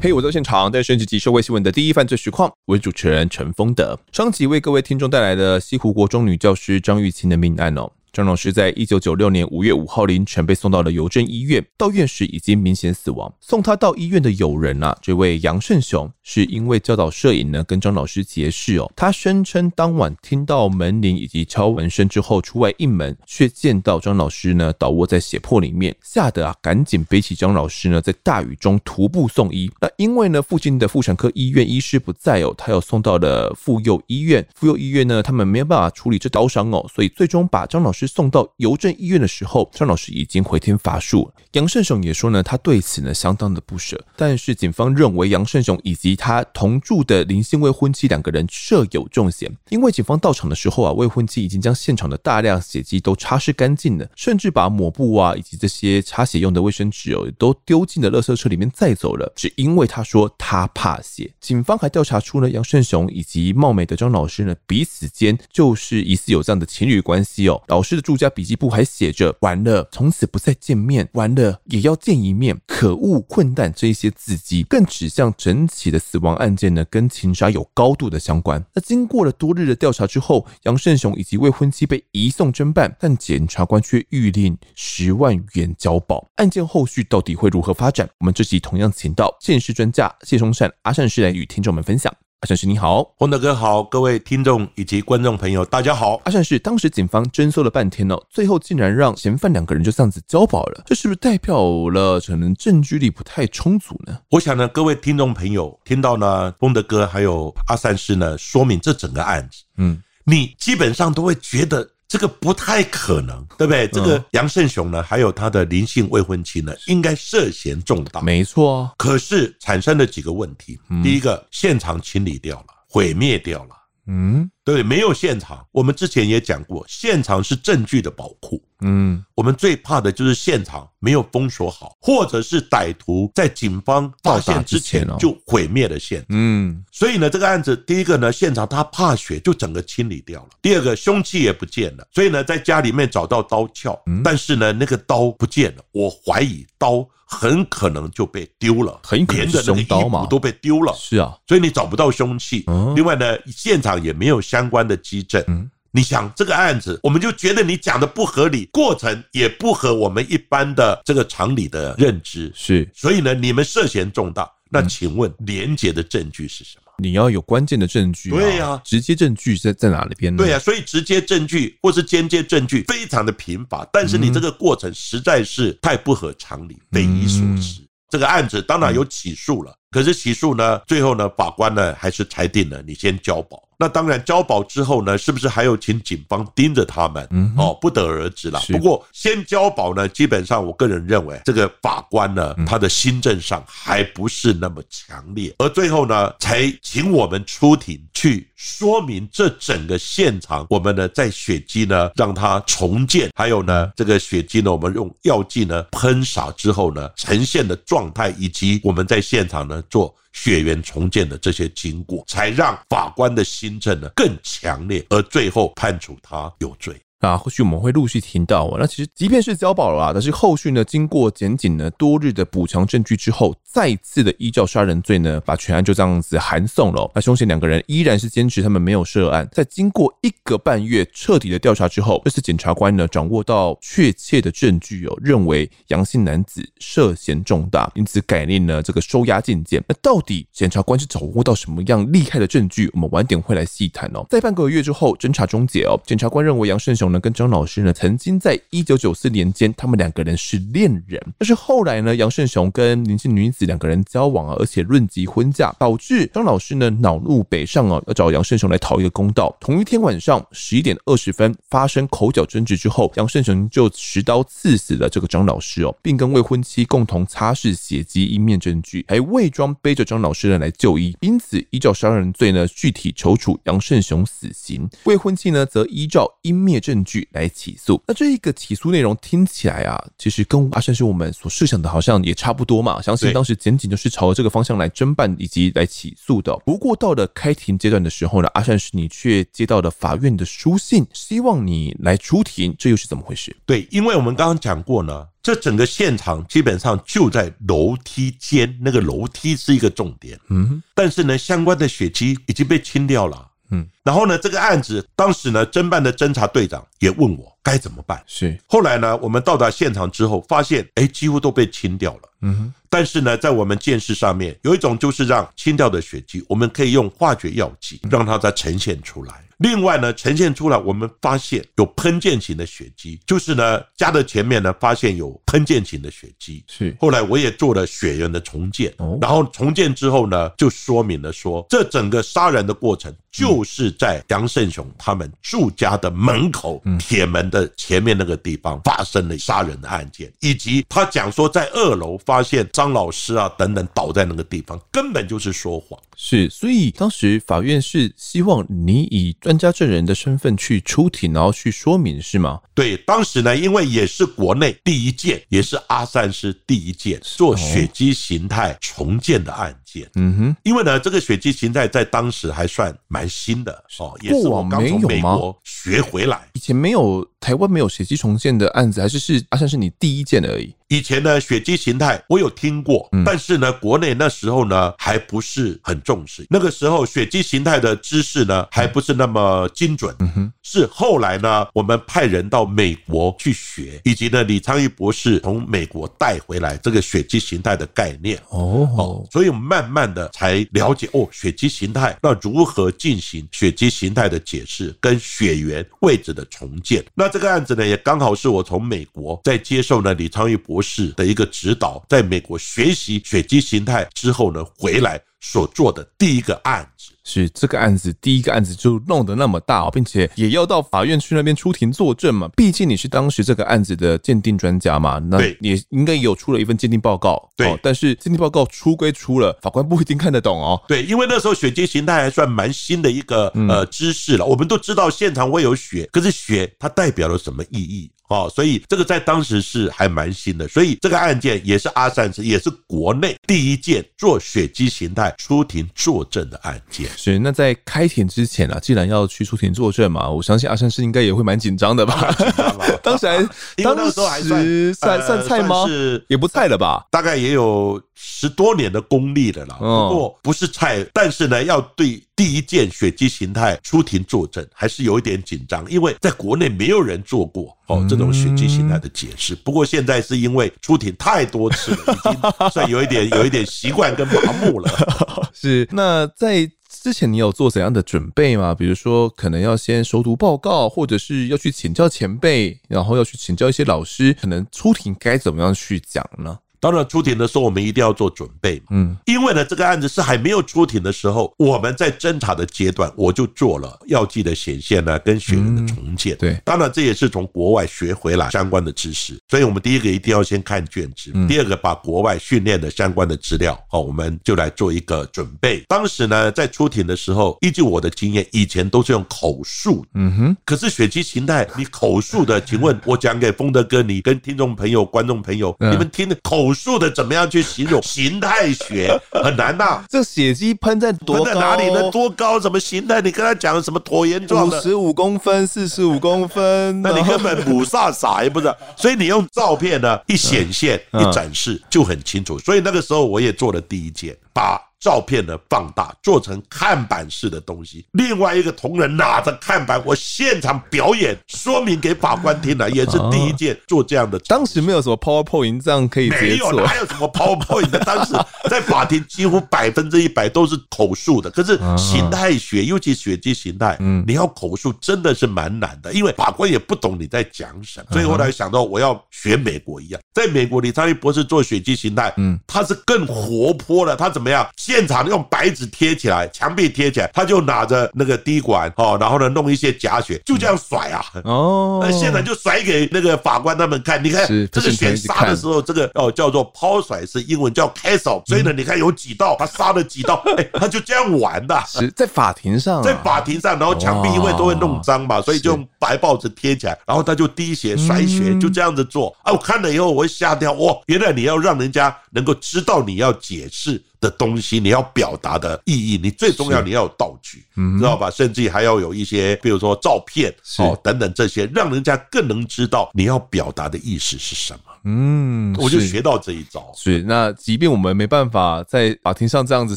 嘿，我在现场，带升级及社会新闻的第一犯罪实况，我是主持人陈峰德。上集为各位听众带来的西湖国中女教师张玉清的命案哦。张老师在一九九六年五月五号凌晨被送到了邮政医院，到院时已经明显死亡。送他到医院的友人啊，这位杨胜雄是因为教导摄影呢，跟张老师结识哦。他声称当晚听到门铃以及敲门声之后，出外应门，却见到张老师呢倒卧在血泊里面，吓得啊赶紧背起张老师呢，在大雨中徒步送医。那因为呢附近的妇产科医院医师不在哦，他又送到了妇幼医院。妇幼医院呢，他们没有办法处理这刀伤哦，所以最终把张老师。是送到邮政医院的时候，张老师已经回天乏术。杨胜雄也说呢，他对此呢相当的不舍。但是警方认为杨胜雄以及他同住的林姓未婚妻两个人设有重嫌，因为警方到场的时候啊，未婚妻已经将现场的大量血迹都擦拭干净了，甚至把抹布啊以及这些擦血用的卫生纸哦都丢进了垃圾车里面载走了，只因为他说他怕血。警方还调查出呢，杨胜雄以及貌美的张老师呢彼此间就是疑似有这样的情侣关系哦，老师。的住家笔记簿还写着“完了，从此不再见面，完了也要见一面，可恶，混蛋”这一些字迹，更指向整起的死亡案件呢，跟情杀有高度的相关。那经过了多日的调查之后，杨胜雄以及未婚妻被移送侦办，但检察官却预令十万元交保。案件后续到底会如何发展？我们这集同样请到鉴识专家谢松善阿善师来与听众们分享。阿善师你好，洪德哥好，各位听众以及观众朋友大家好。阿善师，当时警方侦搜了半天哦，最后竟然让嫌犯两个人就这样子交保了，这是不是代表了可能证据力不太充足呢？我想呢，各位听众朋友听到呢，洪德哥还有阿善师呢，说明这整个案子，嗯，你基本上都会觉得。这个不太可能，对不对？这个杨胜雄呢，还有他的林姓未婚妻呢，应该涉嫌重大。没错，可是产生了几个问题。第一个，现场清理掉了，毁灭掉了。嗯，对，没有现场。我们之前也讲过，现场是证据的宝库。嗯，我们最怕的就是现场没有封锁好，或者是歹徒在警方发现之前就毁灭了现场。嗯，所以呢，这个案子第一个呢，现场他怕血，就整个清理掉了。第二个，凶器也不见了。所以呢，在家里面找到刀鞘，但是呢，那个刀不见了。我怀疑刀。很可能就被丢了，很可能是凶刀嘛，都被丢了。是啊，所以你找不到凶器。另外呢，现场也没有相关的基证。你想这个案子，我们就觉得你讲的不合理，过程也不合我们一般的这个常理的认知。是，所以呢，你们涉嫌重大。那请问廉洁的证据是什么？你要有关键的证据，对呀，直接证据在在哪里边呢？对呀，所以直接证据或是间接证据非常的贫乏，但是你这个过程实在是太不合常理，匪夷所思。这个案子当然有起诉了，可是起诉呢，最后呢，法官呢还是裁定了你先交保。那当然，交保之后呢，是不是还有请警方盯着他们？嗯哦，不得而知了。不过先交保呢，基本上我个人认为，这个法官呢，他的心证上还不是那么强烈，而最后呢，才请我们出庭去说明这整个现场，我们呢在血迹呢让它重建，还有呢这个血迹呢，我们用药剂呢喷洒之后呢呈现的状态，以及我们在现场呢做。血缘重建的这些经过，才让法官的心证呢更强烈，而最后判处他有罪。那后续我们会陆续听到。那其实即便是交保了啊，但是后续呢，经过检警呢多日的补强证据之后，再次的依照杀人罪呢，把全案就这样子函送了。那凶嫌两个人依然是坚持他们没有涉案。在经过一个半月彻底的调查之后，这次检察官呢掌握到确切的证据哦，认为杨姓男子涉嫌重大，因此改令了这个收押禁见。那到底检察官是掌握到什么样厉害的证据？我们晚点会来细谈哦。在半个月之后，侦查终结哦，检察官认为杨胜雄。跟张老师呢，曾经在一九九四年间，他们两个人是恋人。但是后来呢，杨胜雄跟林姓女子两个人交往啊，而且论及婚嫁，导致张老师呢恼怒北上啊，要找杨胜雄来讨一个公道。同一天晚上十一点二十分发生口角争执之后，杨胜雄就持刀刺死了这个张老师哦，并跟未婚妻共同擦拭血迹，阴灭证据，还伪装背着张老师呢来就医。因此，依照杀人罪呢，具体囚处杨胜雄死刑；未婚妻呢，则依照阴灭证证据来起诉。那这一个起诉内容听起来啊，其实跟阿善是我们所设想的好像也差不多嘛。相信当时检警就是朝这个方向来侦办以及来起诉的。不过到了开庭阶段的时候呢，阿善是你却接到了法院的书信，希望你来出庭，这又是怎么回事？对，因为我们刚刚讲过呢。这整个现场基本上就在楼梯间，那个楼梯是一个重点。嗯，但是呢，相关的血迹已经被清掉了。嗯，然后呢，这个案子当时呢，侦办的侦查队长也问我该怎么办。是，后来呢，我们到达现场之后，发现哎，几乎都被清掉了。嗯哼，但是呢，在我们见识上面有一种就是让清掉的血迹，我们可以用化学药剂让它再呈现出来。另外呢，呈现出来，我们发现有喷溅型的血迹，就是呢，家的前面呢，发现有喷溅型的血迹。是，后来我也做了血缘的重建，然后重建之后呢，就说明了说，这整个杀人的过程就是在杨胜雄他们住家的门口铁门的前面那个地方发生了杀人的案件，以及他讲说在二楼发现张老师啊等等倒在那个地方，根本就是说谎。是，所以当时法院是希望你以专家证人的身份去出庭，然后去说明，是吗？对，当时呢，因为也是国内第一件，也是阿善师第一件做血迹形态重建的案件。嗯哼，因为呢，这个血迹形态在当时还算蛮新的哦，也是我刚从美国学回来，以前没有，台湾没有血迹重建的案子，还是是阿善是你第一件而已。以前呢，血迹形态我有听过，但是呢，国内那时候呢还不是很重视。那个时候血迹形态的知识呢还不是那么精准。是后来呢，我们派人到美国去学，以及呢，李昌钰博士从美国带回来这个血迹形态的概念。哦，所以我们慢慢的才了解哦，血迹形态那如何进行血迹形态的解释跟血缘位置的重建。那这个案子呢，也刚好是我从美国在接受呢李昌钰博士。的一个指导，在美国学习血迹形态之后呢，回来所做的第一个案子。是这个案子，第一个案子就弄得那么大，并且也要到法院去那边出庭作证嘛。毕竟你是当时这个案子的鉴定专家嘛，那也应该有出了一份鉴定报告。对，但是鉴定报告出归出了，法官不一定看得懂哦。对，因为那时候血迹形态还算蛮新的一个呃知识了。我们都知道现场会有血，可是血它代表了什么意义？哦，所以这个在当时是还蛮新的。所以这个案件也是阿善是，也是国内第一件做血迹形态出庭作证的案件。是，那在开庭之前啊，既然要去出庭作证嘛，我相信阿善是应该也会蛮紧张的吧？当时还，当时还算算算菜吗？是也不菜了吧？大概也有十多年的功力了啦。不过不是菜，但是呢，要对第一件血迹形态出庭作证，还是有一点紧张，因为在国内没有人做过哦这种血迹形态的解释。不过现在是因为出庭太多次了，已经算有一点 有一点习惯跟麻木了。是那在。之前你有做怎样的准备吗？比如说，可能要先熟读报告，或者是要去请教前辈，然后要去请教一些老师，可能出庭该怎么样去讲呢？当然，出庭的时候我们一定要做准备，嗯，因为呢，这个案子是还没有出庭的时候，我们在侦查的阶段，我就做了药剂的显现呢，跟血缘的重建。对，当然这也是从国外学回来相关的知识，所以我们第一个一定要先看卷子，第二个把国外训练的相关的资料，哦，我们就来做一个准备。当时呢，在出庭的时候，依据我的经验，以前都是用口述，嗯哼，可是血迹形态你口述的，请问我讲给丰德哥，你跟听众朋友、观众朋友，你们听的口。口述的怎么样去形容 形态学很难呐、啊？这血迹喷在多在哪里呢？多高？什么形态？你跟他讲什么椭圆状的？五十五公分，四十五公分，那你根本雾煞啥也不知道。所以你用照片呢，一显现一展示就很清楚。所以那个时候我也做了第一件，把。照片的放大做成看板式的东西，另外一个同仁拿着看板，我现场表演说明给法官听了，也是第一件做这样的。当时没有什么 PowerPoint 这样可以没有，哪有什么 PowerPoint 的？当时在法庭几乎百分之一百都是口述的，可是形态学，尤其血迹形态，嗯，你要口述真的是蛮难的，因为法官也不懂你在讲什么。所以后来想到我要学美国一样，在美国李昌钰博士做血迹形态，嗯，他是更活泼的，他怎么样？现场用白纸贴起来，墙壁贴起来，他就拿着那个滴管哦，然后呢弄一些假血，就这样甩啊。哦，那现场就甩给那个法官他们看，你看这个血杀的时候，这个哦叫做抛甩，是英文叫 castle，所以呢，你看有几道，他杀了几道，哎，他就这样玩的。是在法庭上，在法庭上，然后墙壁因为都会弄脏嘛，所以就用白报纸贴起来，然后他就滴血甩血，就这样子做。啊，我看了以后我会吓掉，哇，原来你要让人家能够知道你要解释的东西，你要表达的意义，你最重要你要有道具，知道吧？甚至还要有一些，比如说照片哦等等这些，让人家更能知道你要表达的意思是什么。嗯，我就学到这一招。是，那即便我们没办法在法庭上这样子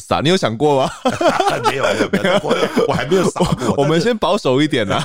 撒，你有想过吗？没有，没有，没有，我我还没有撒过。我们先保守一点呢。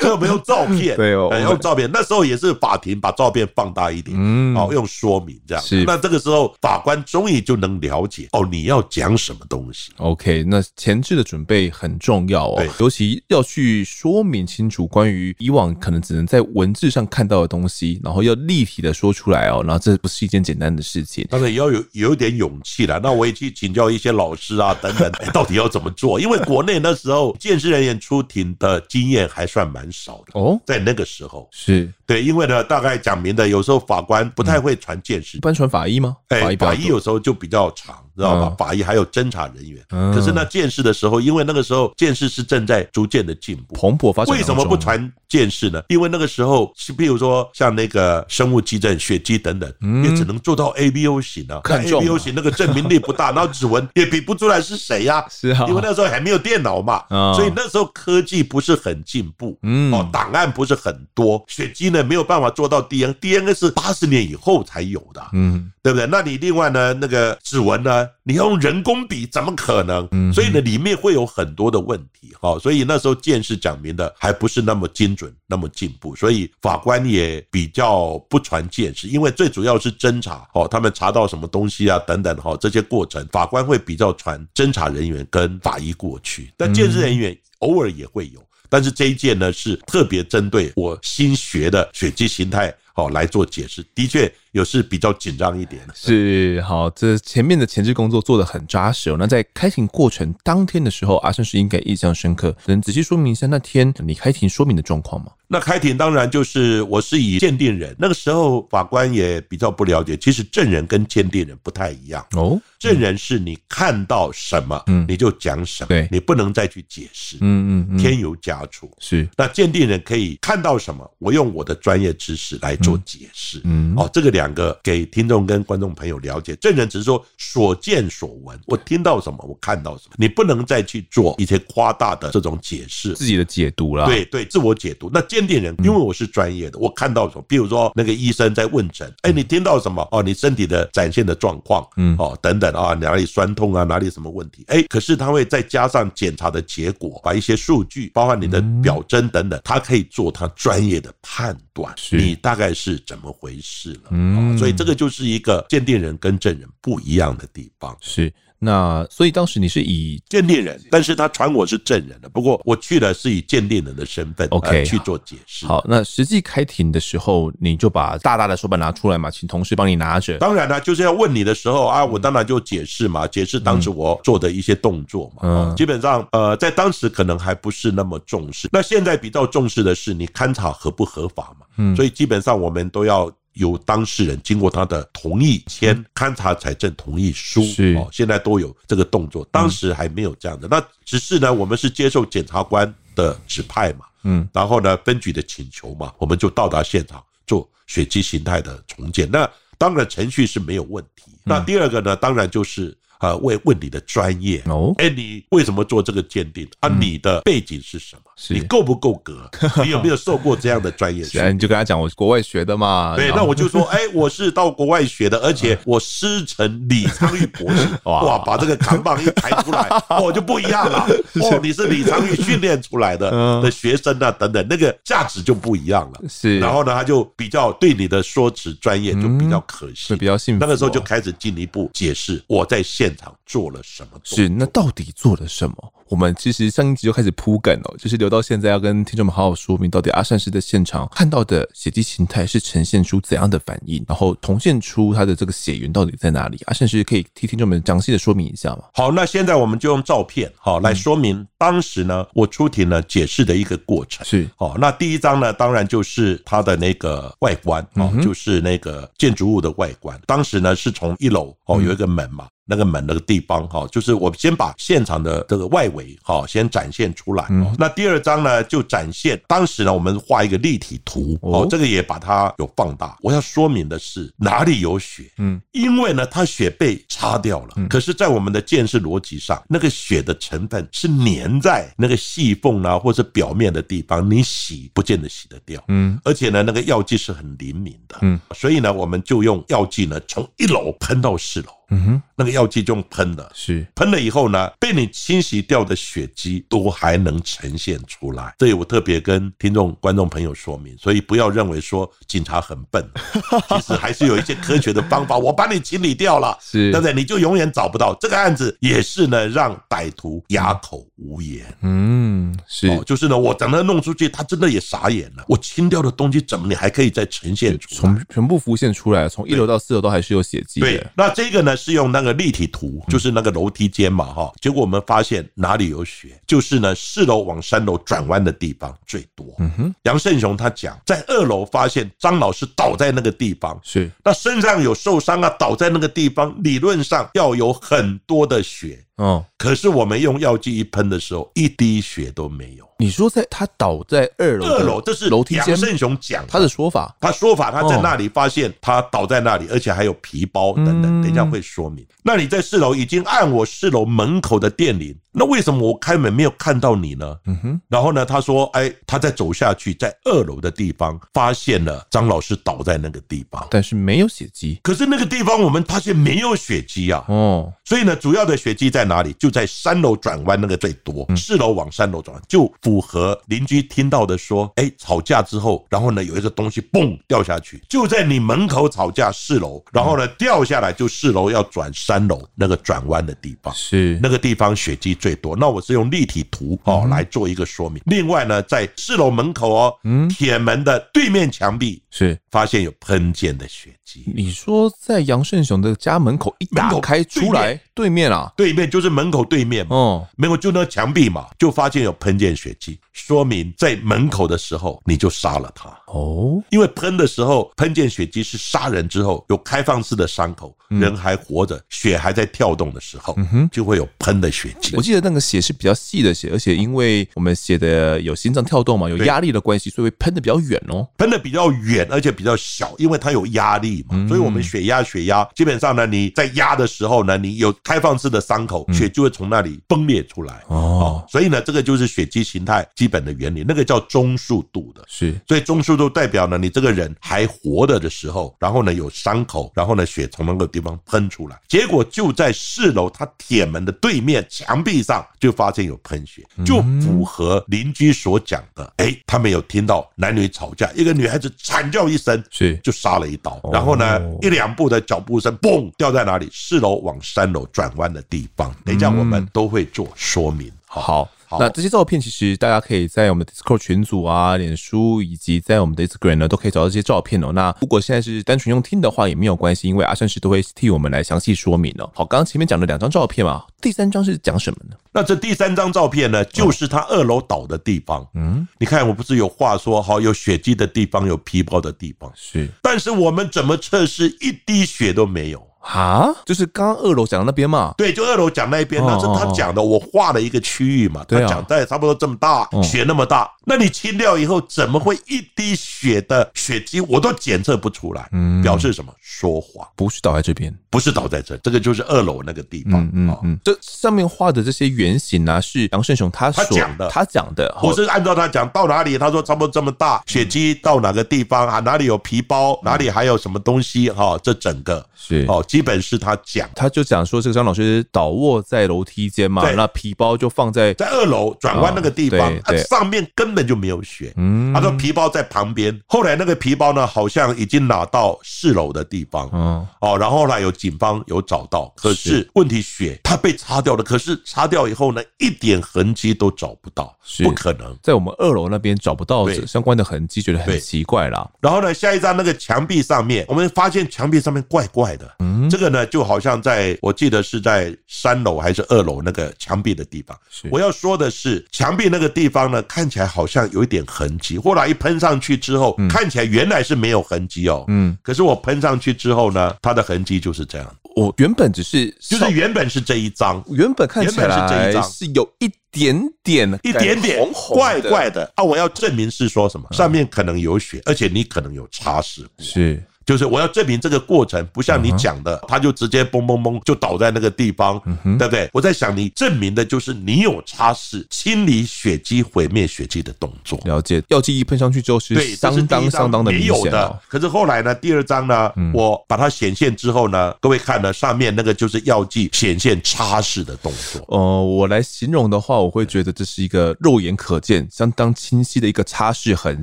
所以我们用照片，对哦，用照片。那时候也是法庭把照片放大一点，嗯，哦，用说明这样。是，那这个时候法官终于就能了解哦，你要讲什么东西。OK，那前置的准备很重要哦，尤其要去说明清楚关于以往可能只能在文字上看到的东西，然后要立体的说出来哦，然后这不是一件简单的事情。当然也要有有一点勇气了。那我也去请教一些老师啊 等等，到底要怎么做？因为国内那时候 鉴识人员出庭的经验还算蛮少的哦，在那个时候是对，因为呢，大概讲明的，有时候法官不太会传鉴识，一般传法医吗？哎，法医有时候就比较长。知道吧？法医还有侦查人员，可是那鉴识的时候，因为那个时候鉴识是正在逐渐的进步，蓬勃发展。为什么不传鉴识呢？因为那个时候，比如说像那个生物基证、血迹等等，也只能做到 A B O 型啊。看 A B O 型那个证明力不大，然后指纹也比不出来是谁呀？是啊，因为那时候还没有电脑嘛，所以那时候科技不是很进步，哦，档案不是很多，血迹呢没有办法做到 DNA，DNA 是八十年以后才有的，嗯，对不对？那你另外呢，那个指纹呢？你要用人工比，怎么可能？所以呢，里面会有很多的问题哈。所以那时候见识讲明的还不是那么精准，那么进步。所以法官也比较不传见识，因为最主要是侦查哦，他们查到什么东西啊等等哈，这些过程法官会比较传侦查人员跟法医过去，但见识人员偶尔也会有。但是这一件呢，是特别针对我新学的血迹形态好来做解释，的确。有是比较紧张一点，是好，这前面的前置工作做得很扎实哦。那在开庭过程当天的时候，阿胜是应该印象深刻，能仔细说明一下那天你开庭说明的状况吗？那开庭当然就是我是以鉴定人，那个时候法官也比较不了解，其实证人跟鉴定人不太一样哦。证人是你看到什么，嗯，你就讲什么，对，你不能再去解释，嗯嗯，添油加醋是。那鉴定人可以看到什么，我用我的专业知识来做解释，嗯，哦，这个两。两个给听众跟观众朋友了解，证人只是说所见所闻，我听到什么，我看到什么，你不能再去做一些夸大的这种解释，自己的解读了。对对，自我解读。那鉴定人，因为我是专业的，我看到什么，比如说那个医生在问诊，哎，你听到什么？哦，你身体的展现的状况，嗯，哦，等等啊，哪里酸痛啊，哪里什么问题？哎，可是他会再加上检查的结果，把一些数据，包括你的表征等等，他可以做他专业的判断，你大概是怎么回事了。嗯。所以这个就是一个鉴定人跟证人不一样的地方。是，那所以当时你是以鉴定人，但是他传我是证人的。不过我去了是以鉴定人的身份，OK 去做解释。好，那实际开庭的时候，你就把大大的手板拿出来嘛，请同事帮你拿着。当然了，就是要问你的时候啊，我当然就解释嘛，解释当时我做的一些动作嘛。嗯，基本上呃，在当时可能还不是那么重视。那现在比较重视的是你勘查合不合法嘛。嗯，所以基本上我们都要。由当事人经过他的同意签勘查财政同意书，哦，现在都有这个动作，当时还没有这样的。那只是呢，我们是接受检察官的指派嘛，嗯，然后呢，分局的请求嘛，我们就到达现场做血迹形态的重建。那当然程序是没有问题。那第二个呢，当然就是。呃，问问你的专业哦，哎，你为什么做这个鉴定啊？你的背景是什么？你够不够格？你有没有受过这样的专业？你就跟他讲，我是国外学的嘛。对，那我就说，哎，我是到国外学的，而且我师承李昌钰博士。哇，把这个扛棒一抬出来，哦，就不一样了。哦，你是李昌钰训练出来的的学生啊，等等，那个价值就不一样了。是，然后呢，他就比较对你的说辞专业就比较可信，比较信服。那个时候就开始进一步解释我在现。现场做了什么？是，那到底做了什么？我们其实上一集就开始铺梗了，就是留到现在要跟听众们好好说明，到底阿善师的现场看到的血迹形态是呈现出怎样的反应，然后重现出他的这个血缘到底在哪里？阿善师可以替听众们详细的说明一下吗？好，那现在我们就用照片好来说明当时呢，我出庭呢解释的一个过程是。好，那第一张呢，当然就是它的那个外观哦，就是那个建筑物的外观。当时呢是从一楼哦有一个门嘛。那个门那个地方哈，就是我先把现场的这个外围哈先展现出来。那第二张呢，就展现当时呢，我们画一个立体图哦，这个也把它有放大。我要说明的是哪里有血？嗯，因为呢，它血被擦掉了。可是，在我们的建设逻辑上，那个血的成分是粘在那个细缝啊，或者表面的地方，你洗不见得洗得掉。嗯，而且呢，那个药剂是很灵敏的。嗯，所以呢，我们就用药剂呢，从一楼喷到四楼。嗯哼，那个药剂就用喷的，是喷了以后呢，被你清洗掉的血迹都还能呈现出来。这里我特别跟听众、观众朋友说明，所以不要认为说警察很笨，其实还是有一些科学的方法。我把你清理掉了，是，对不对？你就永远找不到这个案子，也是呢，让歹徒哑口无言。嗯，是，就是呢，我等他弄出去，他真的也傻眼了。我清掉的东西，怎么你还可以再呈现出来？从全部浮现出来，从一楼到四楼都还是有血迹。对，那这个呢？是用那个立体图，就是那个楼梯间嘛，哈。结果我们发现哪里有血，就是呢四楼往三楼转弯的地方最多。嗯哼，杨胜雄他讲，在二楼发现张老师倒在那个地方，是那身上有受伤啊，倒在那个地方，理论上要有很多的血。哦，可是我们用药剂一喷的时候，一滴血都没有。你说在他倒在二楼，二楼这是楼梯间。杨胜雄讲他的说法，他说法他在那里发现他倒在那里，而且还有皮包等等，等一下会说明。那你在四楼已经按我四楼门口的电铃，那为什么我开门没有看到你呢？嗯哼。然后呢，他说，哎，他在走下去，在二楼的地方发现了张老师倒在那个地方，但是没有血迹。可是那个地方我们发现没有血迹啊。哦，所以呢，主要的血迹在哪里？就在三楼转弯那个最多，四楼往三楼转就符合邻居听到的说，哎，吵架之后，然后呢有一个东西嘣掉下去，就在你门口吵架四楼，然后呢掉下来就四楼要转三楼那个转弯的地方，是那个地方血迹最多。那我是用立体图哦来做一个说明。另外呢，在四楼门口哦，嗯，铁门的对面墙壁是。发现有喷溅的血迹。你说在杨胜雄的家门口一打开出来，对面啊，对面就是门口对面嘛，哦，没有就那墙壁嘛，就发现有喷溅血迹，说明在门口的时候你就杀了他哦，因为喷的时候喷溅血迹是杀人之后有开放式的伤口，人还活着，血还在跳动的时候，就会有喷的血迹。我记得那个血是比较细的血，而且因为我们写的有心脏跳动嘛，有压力的关系，所以会喷的比较远哦，喷的比较远，而且比较小，因为它有压力嘛。所以，我们血压、血压，基本上呢，你在压的时候呢，你有开放式的伤口，血就会从那里崩裂出来。哦，所以呢，这个就是血迹形态基本的原理，那个叫中速度的。是，所以中速度代表呢，你这个人还活着的时候，然后呢有伤口，然后呢血从那个地方喷出来，结果就在四楼他铁门的对面墙壁上就发现有喷血，就符合邻居所讲的。哎，他们有听到男女吵架，一个女孩子惨叫一声，是就杀了一刀，然后。呢，一两步的脚步声，嘣，掉在哪里？四楼往三楼转弯的地方。等一下，我们都会做说明。好。那这些照片其实大家可以在我们的 Discord 群组啊、脸书以及在我们的 Instagram 呢，都可以找到这些照片哦。那如果现在是单纯用听的话，也没有关系，因为阿善师都会替我们来详细说明哦。好，刚刚前面讲了两张照片嘛，第三张是讲什么呢？那这第三张照片呢，就是他二楼倒的地方。嗯，你看，我不是有话说，好，有血迹的地方，有皮包的地方，是。但是我们怎么测试，一滴血都没有？啊，就是刚刚二楼讲的那边嘛，对，就二楼讲那边，那是他讲的，我画了一个区域嘛，他讲在差不多这么大，血那么大，那你清掉以后，怎么会一滴血的血迹我都检测不出来？嗯，表示什么？说谎，不是倒在这边，不是倒在这，这个就是二楼那个地方。嗯嗯，这上面画的这些原型呢，是杨胜雄他他讲的，他讲的，我是按照他讲到哪里，他说差不多这么大，血迹到哪个地方啊？哪里有皮包？哪里还有什么东西？哈，这整个是哦。基本是他讲，他就讲说这个张老师倒卧在楼梯间嘛，那皮包就放在在二楼转弯那个地方，他上面根本就没有血。嗯，他说皮包在旁边，后来那个皮包呢，好像已经拿到四楼的地方。嗯，哦，然后呢有警方有找到，可是问题血他被擦掉了，可是擦掉以后呢，一点痕迹都找不到，不可能。在我们二楼那边找不到相关的痕迹，觉得很奇怪啦。然后呢，下一张那个墙壁上面，我们发现墙壁上面怪怪的。嗯，这个呢，就好像在我记得是在三楼还是二楼那个墙壁的地方。我要说的是，墙壁那个地方呢，看起来好像有一点痕迹。后来一喷上去之后，看起来原来是没有痕迹哦。嗯，可是我喷上去之后呢，它的痕迹就是这样。我原本只是，就是原本是这一张，原本看起来是这一张，是有一点点、一点点怪怪的啊！我要证明是说什么，上面可能有血，而且你可能有擦拭过。是。就是我要证明这个过程不像你讲的，他就直接嘣嘣嘣就倒在那个地方，对不对？我在想你证明的就是你有擦拭、清理血迹、毁灭血迹的动作。了解，药剂一喷上去之后是相当相当的明显的。可是后来呢，第二张呢，我把它显现之后呢，各位看呢，上面那个就是药剂显现擦拭的动作。呃，我来形容的话，我会觉得这是一个肉眼可见、相当清晰的一个擦拭痕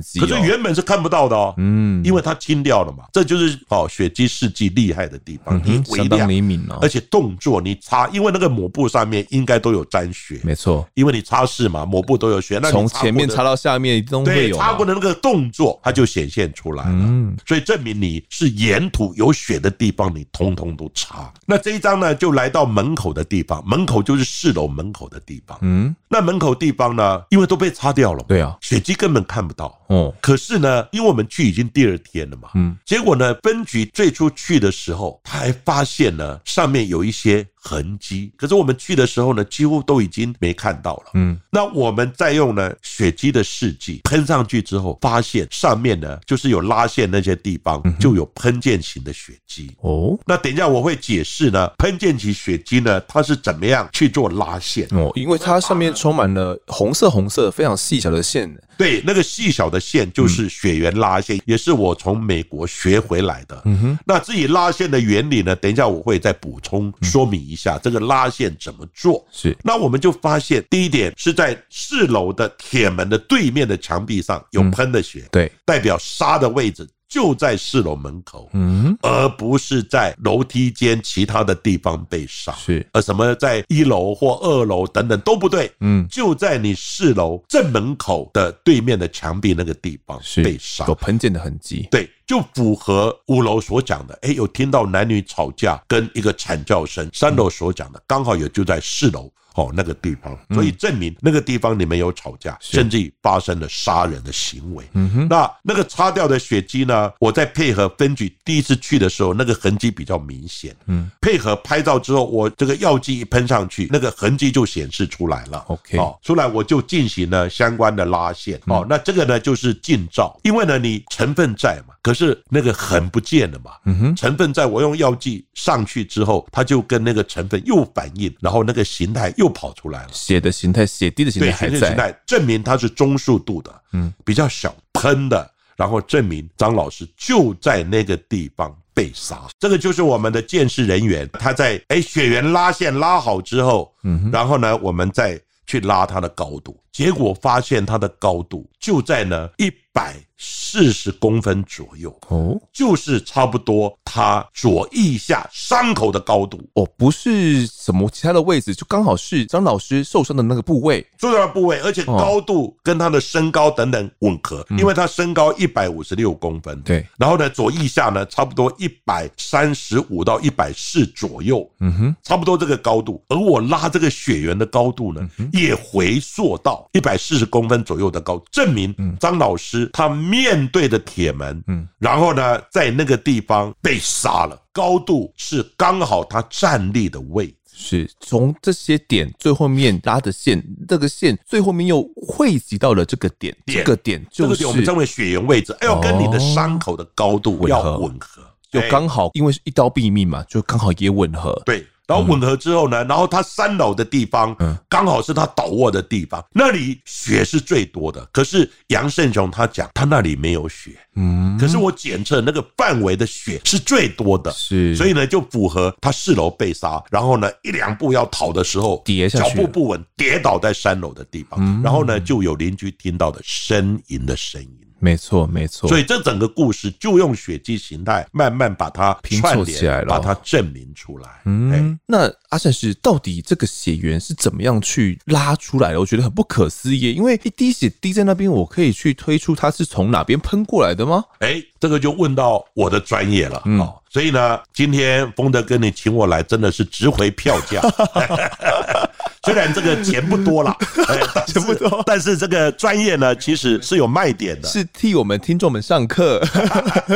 迹。可是原本是看不到的哦，嗯，因为它清掉了嘛，这就。就是哦，血迹试剂厉害的地方，你相当灵敏哦，而且动作你擦，因为那个抹布上面应该都有沾血，没错，因为你擦拭嘛，抹布都有血，那从前面擦到下面都会有，擦过的那个动作，它就显现出来了，嗯，所以证明你是沿途有血的地方，你通通都擦。那这一张呢，就来到门口的地方，门口就是四楼门口的地方，嗯，那门口地方呢，因为都被擦掉了，对啊，血迹根本看不到，哦，可是呢，因为我们去已经第二天了嘛，嗯，结果呢。分局最初去的时候，他还发现呢上面有一些痕迹，可是我们去的时候呢，几乎都已经没看到了。嗯，那我们再用呢血迹的试剂喷上去之后，发现上面呢就是有拉线那些地方就有喷溅型的血迹。哦，那等一下我会解释呢，喷溅型血迹呢它是怎么样去做拉线。哦，因为它上面充满了红色红色非常细小的线。对，那个细小的线就是血缘拉线，也是我从美国学回来的。嗯哼，那至于拉线的原理呢，等一下我会再补充说明一下这个拉线怎么做。是，那我们就发现第一点是在四楼的铁门的对面的墙壁上有喷的血，对，代表杀的位置。就在四楼门口，嗯，而不是在楼梯间其他的地方被杀，是，而什么在一楼或二楼等等都不对，嗯，就在你四楼正门口的对面的墙壁那个地方被杀，有喷溅的痕迹，对，就符合五楼所讲的，哎，有听到男女吵架跟一个惨叫声，三楼所讲的刚好也就在四楼。哦，那个地方，所以证明那个地方你们有吵架，甚至于发生了杀人的行为。嗯哼，那那个擦掉的血迹呢？我在配合分局第一次去的时候，那个痕迹比较明显。嗯，配合拍照之后，我这个药剂一喷上去，那个痕迹就显示出来了。OK，哦，出来我就进行了相关的拉线。哦，那这个呢就是近照，因为呢你成分在嘛，可是那个痕不见了嘛。嗯哼，成分在我用药剂上去之后，它就跟那个成分又反应，然后那个形态又。又跑出来了，血的形态、血滴的形态还在，证明它是中速度的，嗯，比较小喷的，然后证明张老师就在那个地方被杀。这个就是我们的鉴识人员，他在哎血缘拉线拉好之后，嗯，然后呢，我们再去拉它的高度，结果发现它的高度就在呢一百。四十公分左右哦，就是差不多他左腋下伤口的高度哦，不是什么其他的位置，就刚好是张老师受伤的那个部位，受伤的部位，而且高度跟他的身高等等吻合，因为他身高一百五十六公分，对，然后呢左腋下呢差不多一百三十五到一百四左右，嗯哼，差不多这个高度，而我拉这个血缘的高度呢也回溯到一百四十公分左右的高，证明张老师他。面对的铁门，嗯，然后呢，在那个地方被杀了，高度是刚好他站立的位置，是从这些点最后面拉的线，这个线最后面又汇集到了这个点，这个点就是我们称为血缘位置，要跟你的伤口的高度要吻合，就刚好因为是一刀毙命嘛，就刚好也吻合，对。然后吻合之后呢，然后它三楼的地方，嗯，刚好是他倒卧的地方，那里血是最多的。可是杨胜雄他讲，他那里没有血，嗯，可是我检测那个范围的血是最多的，是，所以呢就符合他四楼被杀，然后呢一两步要逃的时候跌下去，脚步不稳跌倒在三楼的地方，然后呢就有邻居听到的呻吟的声音。没错，没错。所以这整个故事就用血迹形态慢慢把它拼凑起来了，把它证明出来。嗯，那阿善是到底这个血缘是怎么样去拉出来的？我觉得很不可思议，因为一滴血滴在那边，我可以去推出它是从哪边喷过来的吗？哎，这个就问到我的专业了。嗯，所以呢，今天丰德哥你请我来，真的是值回票价。虽然这个钱不多了，钱不多，但是这个专业呢，其实是有卖点的，是替我们听众们上课。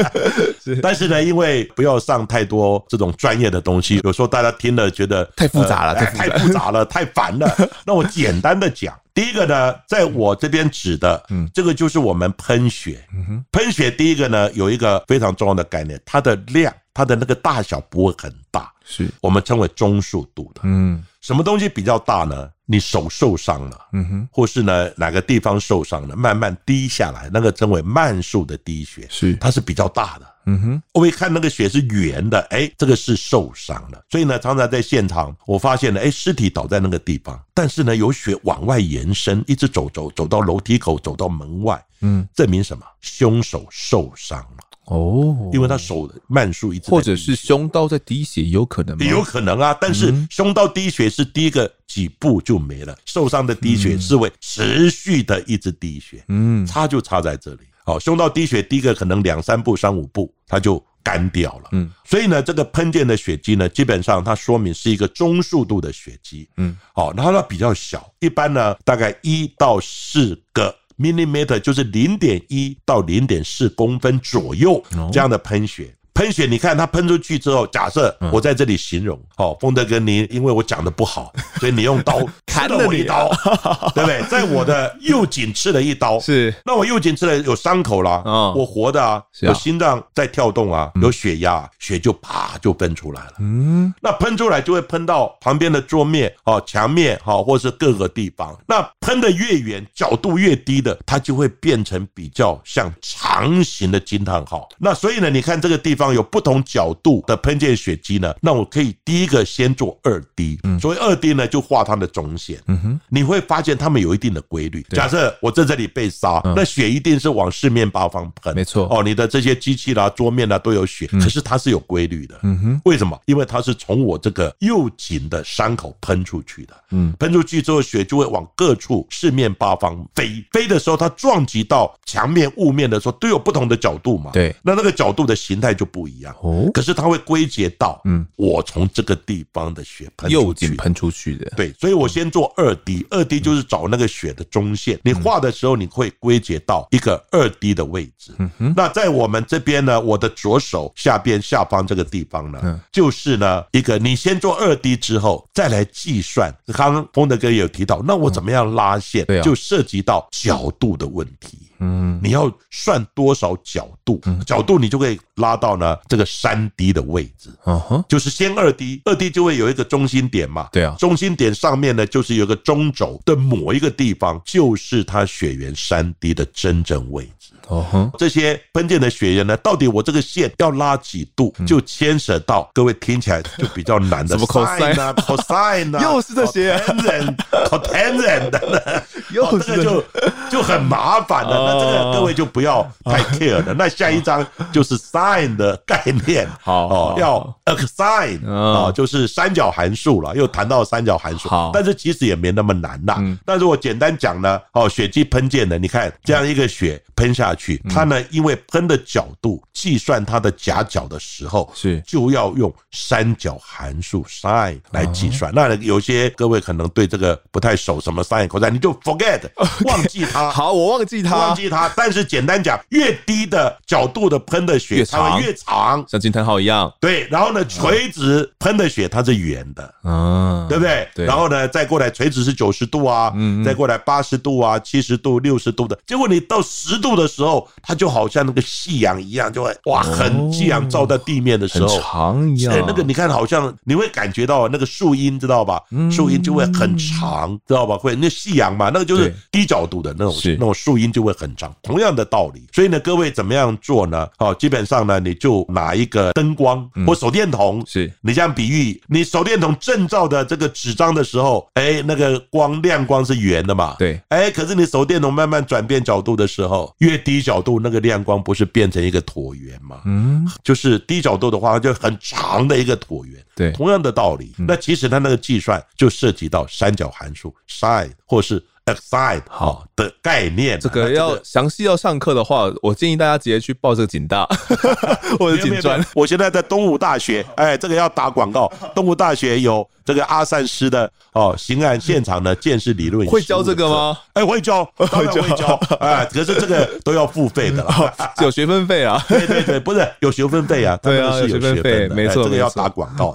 但是呢，因为不要上太多这种专业的东西，有时候大家听了觉得太复杂了，太太复杂了，太烦了。那我简单的讲，第一个呢，在我这边指的，嗯，这个就是我们喷血，喷血第一个呢，有一个非常重要的概念，它的量，它的那个大小不会很大，是。我们称为中速度的，嗯。什么东西比较大呢？你手受伤了，嗯哼，或是呢哪个地方受伤了，慢慢滴下来，那个称为慢速的滴血，是。它是比较大的，嗯哼。我一看那个血是圆的，哎，这个是受伤了。所以呢，常常在现场我发现了，哎，尸体倒在那个地方，但是呢有血往外延伸，一直走走走到楼梯口，走到门外，嗯，证明什么？凶手受伤了。哦，因为他手慢速一直，或者是胸刀在滴血，有可能吗？有可能啊，但是胸刀滴血是滴个几步就没了，受伤的滴血是会持续的一直滴血，嗯，差就差在这里。好，胸到滴血滴个可能两三步、三五步，它就干掉了。嗯，所以呢，这个喷溅的血迹呢，基本上它说明是一个中速度的血迹。嗯，好，然后它比较小，一般呢大概一到四个。millimeter 就是零点一到零点四公分左右这样的喷血。喷血，你看它喷出去之后，假设我在这里形容，哦，丰德哥，你因为我讲的不好，所以你用刀砍了我一刀，对不对？在我的右颈刺了一刀，是，那我右颈刺了有伤口了，我活的啊，我心脏在跳动啊，有血压，血就啪就喷出来了，嗯，那喷出来就会喷到旁边的桌面、哦墙面、哈，或是各个地方。那喷的越远，角度越低的，它就会变成比较像长形的惊叹号。那所以呢，你看这个地方。有不同角度的喷溅血迹呢，那我可以第一个先做二滴，所以二滴呢，就画它的总线。嗯哼，你会发现它们有一定的规律。假设我在这里被杀，那血一定是往四面八方喷。没错，哦，你的这些机器啦、桌面啦都有血，可是它是有规律的。嗯哼，为什么？因为它是从我这个右颈的伤口喷出去的。嗯，喷出去之后，血就会往各处四面八方飞。飞的时候，它撞击到墙面、雾面的时候，都有不同的角度嘛。对，那那个角度的形态就不一样。哦，可是它会归结到，嗯，我从这个地方的血喷右颈喷出去的，对，所以我先做二 D，，二 D 就是找那个血的中线。你画的时候，你会归结到一个二 D 的位置。嗯哼，那在我们这边呢，我的左手下边下方这个地方呢，就是呢一个你先做二 D 之后，再来计算。刚刚丰德哥也有提到，那我怎么样拉线？对，就涉及到角度的问题。嗯，你要算多少角度？角度你就可以拉到呢这个三 D 的位置。嗯哼，就是先二 D，二 D 就会有一个中心点嘛。对啊，中心点上面呢就是有个中轴的某一个地方，就是它血缘三 D 的真正位置。哦哼，这些喷溅的血液呢，到底我这个线要拉几度，就牵扯到各位听起来就比较难的 什么 cosine 啊，cosine 啊，又是这些 tangent cotangent 的，又是就就很麻烦了。那这个各位就不要太 care 了。那下一张就是 sine 的概念，好哦，要 cosine 啊，就是三角函数了，又谈到三角函数。但是其实也没那么难呐。但是我简单讲呢，哦，血迹喷溅的，你看这样一个血喷下去，它呢，因为喷的角度计算它的夹角的时候，是就要用三角函数 sin 来计算。那有些各位可能对这个不太熟，什么 sin cos，你就 forget 忘记它。好，我忘记它，忘记它。但是简单讲，越低的角度的喷的血它会越长，像惊叹号一样。对，然后呢，垂直喷的血它是圆的，嗯，对不对？对。然后呢，再过来垂直是九十度啊，嗯，再过来八十度啊，七十度、六十度的，结果你到十度的时候。候，它就好像那个夕阳一样，就会哇，很夕阳照在地面的时候，很长一样。哎，那个你看，好像你会感觉到那个树荫，知道吧？树荫就会很长，知道吧？会那夕阳嘛，那个就是低角度的那种，那种树荫就会很长。同样的道理，所以呢，各位怎么样做呢？哦，基本上呢，你就拿一个灯光或手电筒，是你这样比喻，你手电筒正照的这个纸张的时候，哎，那个光亮光是圆的嘛？对，哎，可是你手电筒慢慢转变角度的时候，越低角度那个亮光不是变成一个椭圆吗？嗯，就是低角度的话，就很长的一个椭圆。对，同样的道理，那其实它那个计算就涉及到三角函数 sine 或是。Exide 好的概念，这个要详细要上课的话，我建议大家直接去报这个警大 或者警专。我现在在东吴大学，哎，这个要打广告。东吴大学有这个阿善师的哦，刑案现场的鉴识理论，会教这个吗？哎，会教，当然会教。哎，可是这个都要付费的了，有学分费啊。对对对，不是有学分费啊，对啊，有学分费，没错，这个要打广告。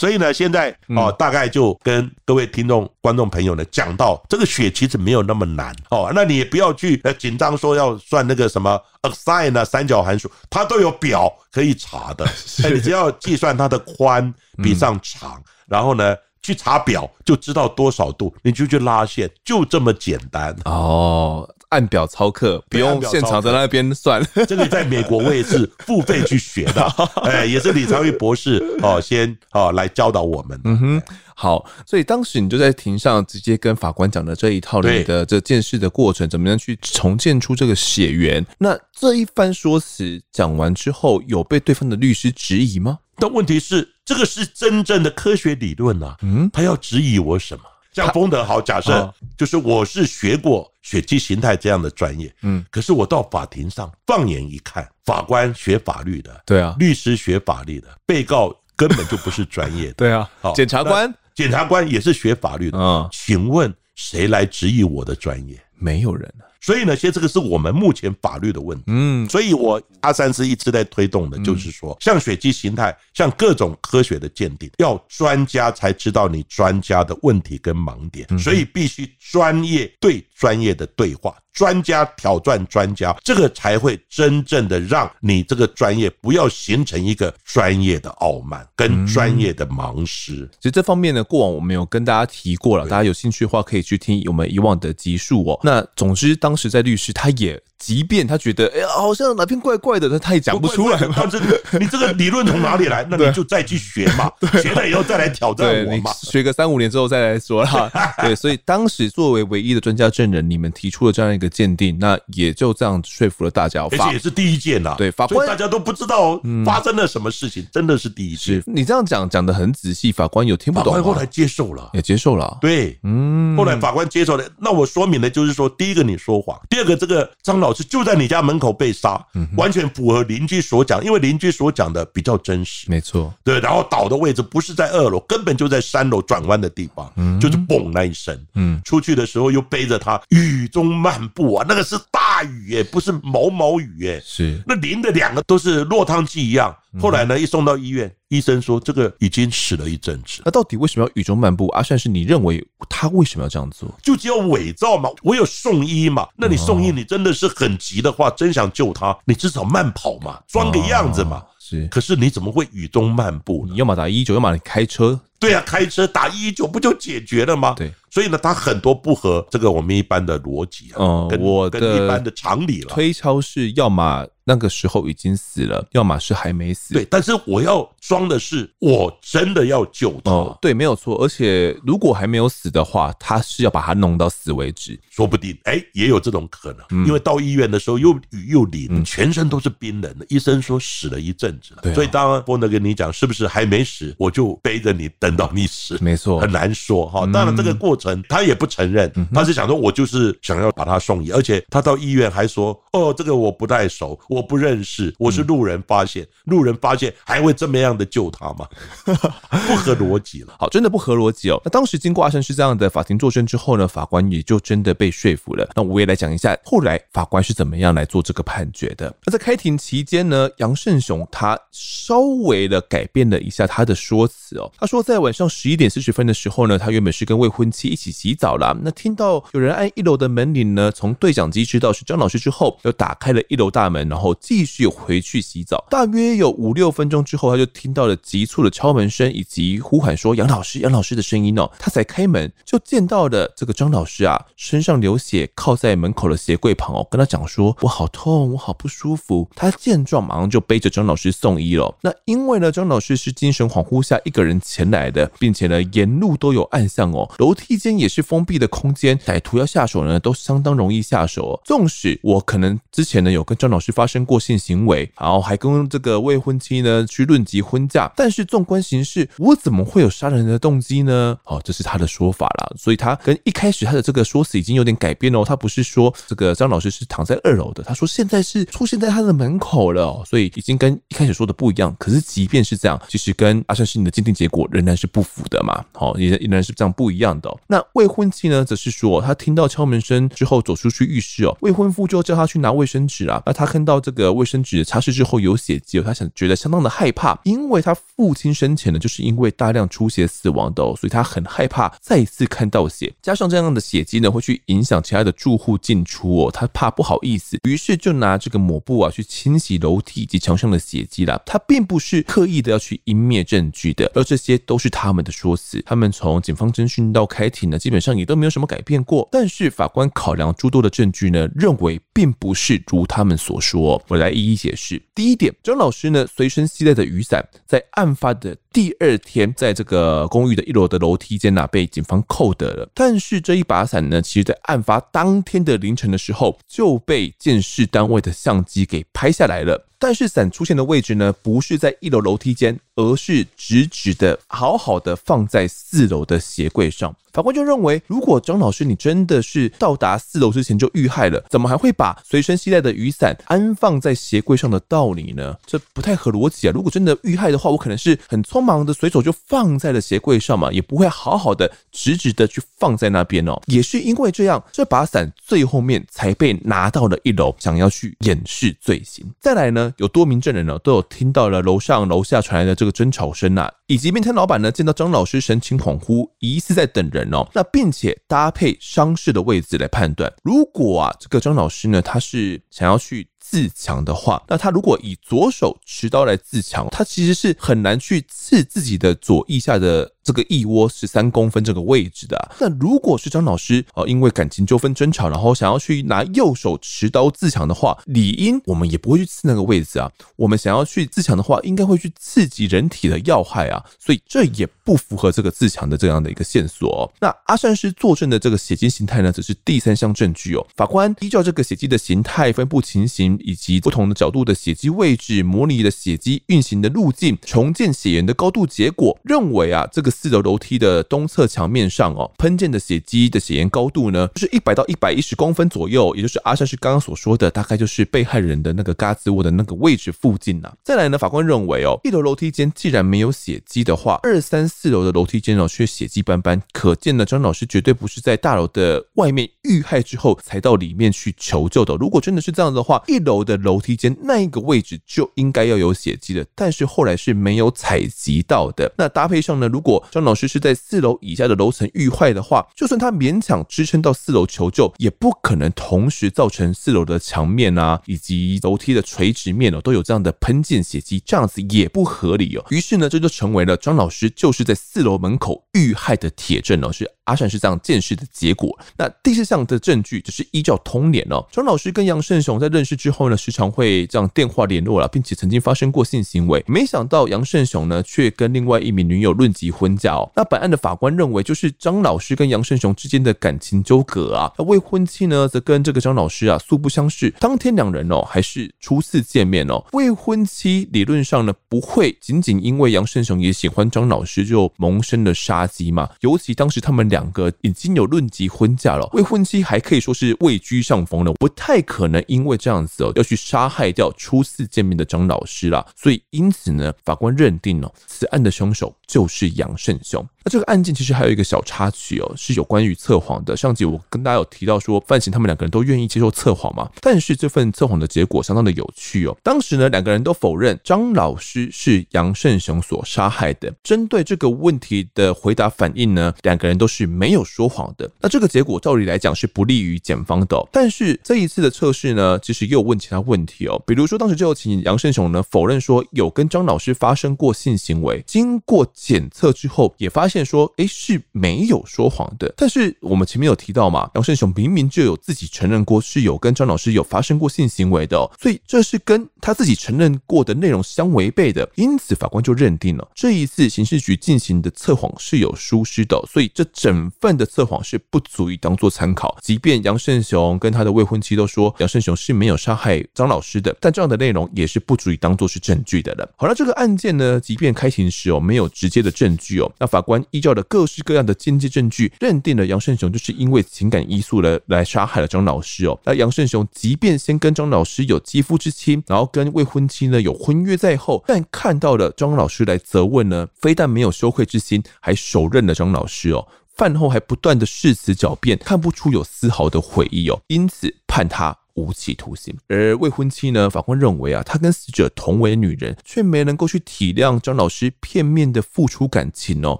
所以呢，现在哦，大概就跟各位听众、观众朋友呢讲到，这个雪其实没有那么难哦。那你也不要去呃紧张说要算那个什么 asine 啊三角函数，它都有表可以查的。哎，你只要计算它的宽比上长，然后呢去查表就知道多少度，你就去拉线，就这么简单哦。按表操课，不用现场在那边算。这个在美国我也是付费去学的，哎，也是李长玉博士哦，先哦来教导我们。嗯哼，好，所以当时你就在庭上直接跟法官讲的这一套你的这件事的过程，怎么样去重建出这个血缘？那这一番说辞讲完之后，有被对方的律师质疑吗？但问题是，这个是真正的科学理论啊，嗯，他要质疑我什么？像丰德豪，假设就是我是学过血迹形态这样的专业，嗯，可是我到法庭上放眼一看，法官学法律的，对啊，律师学法律的，被告根本就不是专业的，对啊，好，检察官，检察官也是学法律的，嗯，请问谁来质疑我的专业？没有人啊。所以呢，其实这个是我们目前法律的问题。嗯，所以我阿三是一直在推动的，就是说，像血迹形态，像各种科学的鉴定，要专家才知道你专家的问题跟盲点，所以必须专业对专业的对话。专家挑战专家，这个才会真正的让你这个专业不要形成一个专业的傲慢跟专业的盲失。其实这方面呢，过往我们有跟大家提过了，大家有兴趣的话可以去听我们以往的集数哦。那总之，当时在律师他也。即便他觉得哎呀，好像哪边怪怪的，他他也讲不出来嘛。但是你这个理论从哪里来？那你就再去学嘛，学了以后再来挑战我嘛。学个三五年之后再来说啦。对，所以当时作为唯一的专家证人，你们提出了这样一个鉴定，那也就这样说服了大家。而且也是第一件呐。对，法官大家都不知道发生了什么事情，真的是第一件。你这样讲讲的很仔细，法官有听不懂。法官后来接受了，也接受了。对，嗯，后来法官接受了。那我说明的就是说，第一个你说谎，第二个这个张老师就在你家门。门口被杀，完全符合邻居所讲，因为邻居所讲的比较真实，没错。对，然后倒的位置不是在二楼，根本就在三楼转弯的地方，就是嘣那一声，嗯，出去的时候又背着他雨中漫步啊，那个是大雨耶，不是毛毛雨耶，是那淋的两个都是落汤鸡一样。后来呢，一送到医院，医生说这个已经死了一阵子。那到底为什么要雨中漫步？阿善是，你认为他为什么要这样做？就只有伪造嘛，我有送医嘛。那你送医，你真的是很急的话，真想救他，你至少慢跑嘛，装个样子嘛。是，可是你怎么会雨中漫步？你要么打一一九，要么你开车。对啊，开车打一一九不就解决了吗？对，所以呢，他很多不合这个我们一般的逻辑啊，嗯，我跟一般的常理了。推敲是要么。那个时候已经死了，要么是还没死。对，但是我要装的是，我真的要救他。哦，对，没有错。而且如果还没有死的话，他是要把他弄到死为止，说不定，哎，也有这种可能。因为到医院的时候又雨又淋，全身都是冰冷的。医生说死了一阵子了，所以当然波德跟你讲是不是还没死，我就背着你等到你死。没错，很难说哈。当然这个过程他也不承认，他是想说我就是想要把他送医，而且他到医院还说，哦，这个我不太熟，我。我不认识，我是路人发现，嗯、路人发现还会这么样的救他吗？不合逻辑了。好，真的不合逻辑哦。那当时经过阿善师这样的法庭作证之后呢，法官也就真的被说服了。那我也来讲一下，后来法官是怎么样来做这个判决的。那在开庭期间呢，杨胜雄他稍微的改变了一下他的说辞哦。他说，在晚上十一点四十分的时候呢，他原本是跟未婚妻一起洗澡啦。那听到有人按一楼的门铃呢，从对讲机知道是张老师之后，又打开了一楼大门，然后继续回去洗澡。大约有五六分钟之后，他就听到了急促的敲门声以及呼喊说“杨老师，杨老师”的声音哦。他才开门就见到了这个张老师啊，身上流血，靠在门口的鞋柜旁哦，跟他讲说：“我好痛，我好不舒服。”他见状，马上就背着张老师送医了。那因为呢，张老师是精神恍惚下一个人前来的，并且呢，沿路都有暗巷哦，楼梯间也是封闭的空间，歹徒要下手呢，都相当容易下手哦。纵使我可能之前呢有跟张老师发生过性行为，然后还跟这个未婚妻呢去论及婚嫁，但是纵观形势，我怎么会有杀人的动机呢？哦，这是他的说法啦。所以他跟一开始他的这个说辞已经有点改变哦，他不是说这个张老师是躺在二楼的，他说现在是出现在他的门口了，所以已经跟一开始说的不一样。可是即便是这样，其实跟阿善是你的鉴定结果仍然是不符的嘛，好，也仍然是这样不一样的。那未婚妻呢，则是说他听到敲门声之后走出去浴室哦，未婚夫就叫他去拿卫生纸啊，那他看到这个卫生纸擦拭之后有血迹哦，他想觉得相当的害怕，因因为他父亲生前呢就是因为大量出血死亡的哦，所以他很害怕再次看到血，加上这样的血迹呢会去影响其他的住户进出哦，他怕不好意思，于是就拿这个抹布啊去清洗楼梯以及墙上的血迹啦。他并不是刻意的要去湮灭证据的，而这些都是他们的说辞。他们从警方侦讯到开庭呢，基本上也都没有什么改变过。但是法官考量诸多的证据呢，认为并不是如他们所说。我来一一解释。第一点，张老师呢随身携带的雨伞，在案发的第二天，在这个公寓的一楼的楼梯间呐，被警方扣得了。但是这一把伞呢，其实在案发当天的凌晨的时候，就被建设单位的相机给拍下来了。但是伞出现的位置呢，不是在一楼楼梯间，而是直直的好好的放在四楼的鞋柜上。法官就认为，如果张老师你真的是到达四楼之前就遇害了，怎么还会把随身携带的雨伞安放在鞋柜上的道理呢？这不太合逻辑啊！如果真的遇害的话，我可能是很聪匆忙的随手就放在了鞋柜上嘛，也不会好好的直直的去放在那边哦。也是因为这样，这把伞最后面才被拿到了一楼，想要去掩饰罪行。再来呢？有多名证人呢，都有听到了楼上楼下传来的这个争吵声啊，以及面摊老板呢见到张老师神情恍惚，疑似在等人哦。那并且搭配伤势的位置来判断，如果啊这个张老师呢他是想要去自强的话，那他如果以左手持刀来自强，他其实是很难去刺自己的左翼下的。这个腋窝十三公分这个位置的，那如果是张老师啊，因为感情纠纷争吵，然后想要去拿右手持刀自强的话，理应我们也不会去刺那个位置啊。我们想要去自强的话，应该会去刺激人体的要害啊，所以这也不符合这个自强的这样的一个线索。那阿善师作证的这个血迹形态呢，只是第三项证据哦。法官依照这个血迹的形态、分布情形以及不同的角度的血迹位置，模拟了血迹运行的路径，重建血缘的高度结果，认为啊这个。四楼楼梯的东侧墙面上哦，喷溅的血迹的血盐高度呢，就是一百到一百一十公分左右，也就是阿善是刚刚所说的，大概就是被害人的那个嘎子窝的那个位置附近呐、再来呢，法官认为哦，一楼楼梯间既然没有血迹的话，二三四楼的楼梯间哦却血迹斑斑，可见呢张老师绝对不是在大楼的外面遇害之后才到里面去求救的。如果真的是这样的话，一楼的楼梯间那一个位置就应该要有血迹的，但是后来是没有采集到的。那搭配上呢，如果张老师是在四楼以下的楼层遇坏的话，就算他勉强支撑到四楼求救，也不可能同时造成四楼的墙面啊以及楼梯的垂直面哦都有这样的喷溅血迹，这样子也不合理哦。于是呢，这就成为了张老师就是在四楼门口遇害的铁证哦，是阿善是这样见识的结果。那第四项的证据只是依照通联哦，张老师跟杨胜雄在认识之后呢，时常会这样电话联络了，并且曾经发生过性行为。没想到杨胜雄呢，却跟另外一名女友论及婚嫁哦。那本案的法官认为，就是张老师跟杨胜雄之间的感情纠葛啊。那未婚妻呢，则跟这个张老师啊素不相识。当天两人哦，还是初次见面哦。未婚妻理论上呢，不会仅仅因为杨胜雄也喜欢张老师就萌生了杀机嘛。尤其当时他们两两个已经有论及婚嫁了，未婚妻还可以说是位居上风了，不太可能因为这样子哦要去杀害掉初次见面的张老师啦。所以因此呢，法官认定哦，此案的凶手就是杨胜雄。那这个案件其实还有一个小插曲哦，是有关于测谎的。上集我跟大家有提到说，范闲他们两个人都愿意接受测谎嘛，但是这份测谎的结果相当的有趣哦。当时呢，两个人都否认张老师是杨胜雄所杀害的。针对这个问题的回答反应呢，两个人都是没有说谎的。那这个结果照理来讲是不利于检方的。但是这一次的测试呢，其实又问其他问题哦，比如说当时就有请杨胜雄呢否认说有跟张老师发生过性行为，经过检测之后也发现说，诶，是没有说谎的。但是我们前面有提到嘛，杨胜雄明明就有自己承认过是有跟张老师有发生过性行为的，所以这是跟他自己承认过的内容相违背的。因此法官就认定了这一次刑事局进行的测谎是有疏失的，所以这整份的测谎是不足以当做参考。即便杨胜雄跟他的未婚妻都说杨胜雄是没有杀害张老师的，但这样的内容也是不足以当做是证据的了。好了，这个案件呢，即便开庭时哦没有直接的证据哦，那法官依照了各式各样的间接证据，认定了杨胜雄就是因为情感因素来来杀害了张老师哦。那杨胜雄即便先跟张老师有肌肤之亲，然后跟未婚妻呢有婚约在后，但看到了张老师来责问呢，非但没有羞愧之心，还手刃了张老师哦。饭后还不断的誓词狡辩，看不出有丝毫的悔意哦，因此判他。无期徒刑，而未婚妻呢？法官认为啊，她跟死者同为女人，却没能够去体谅张老师片面的付出感情哦，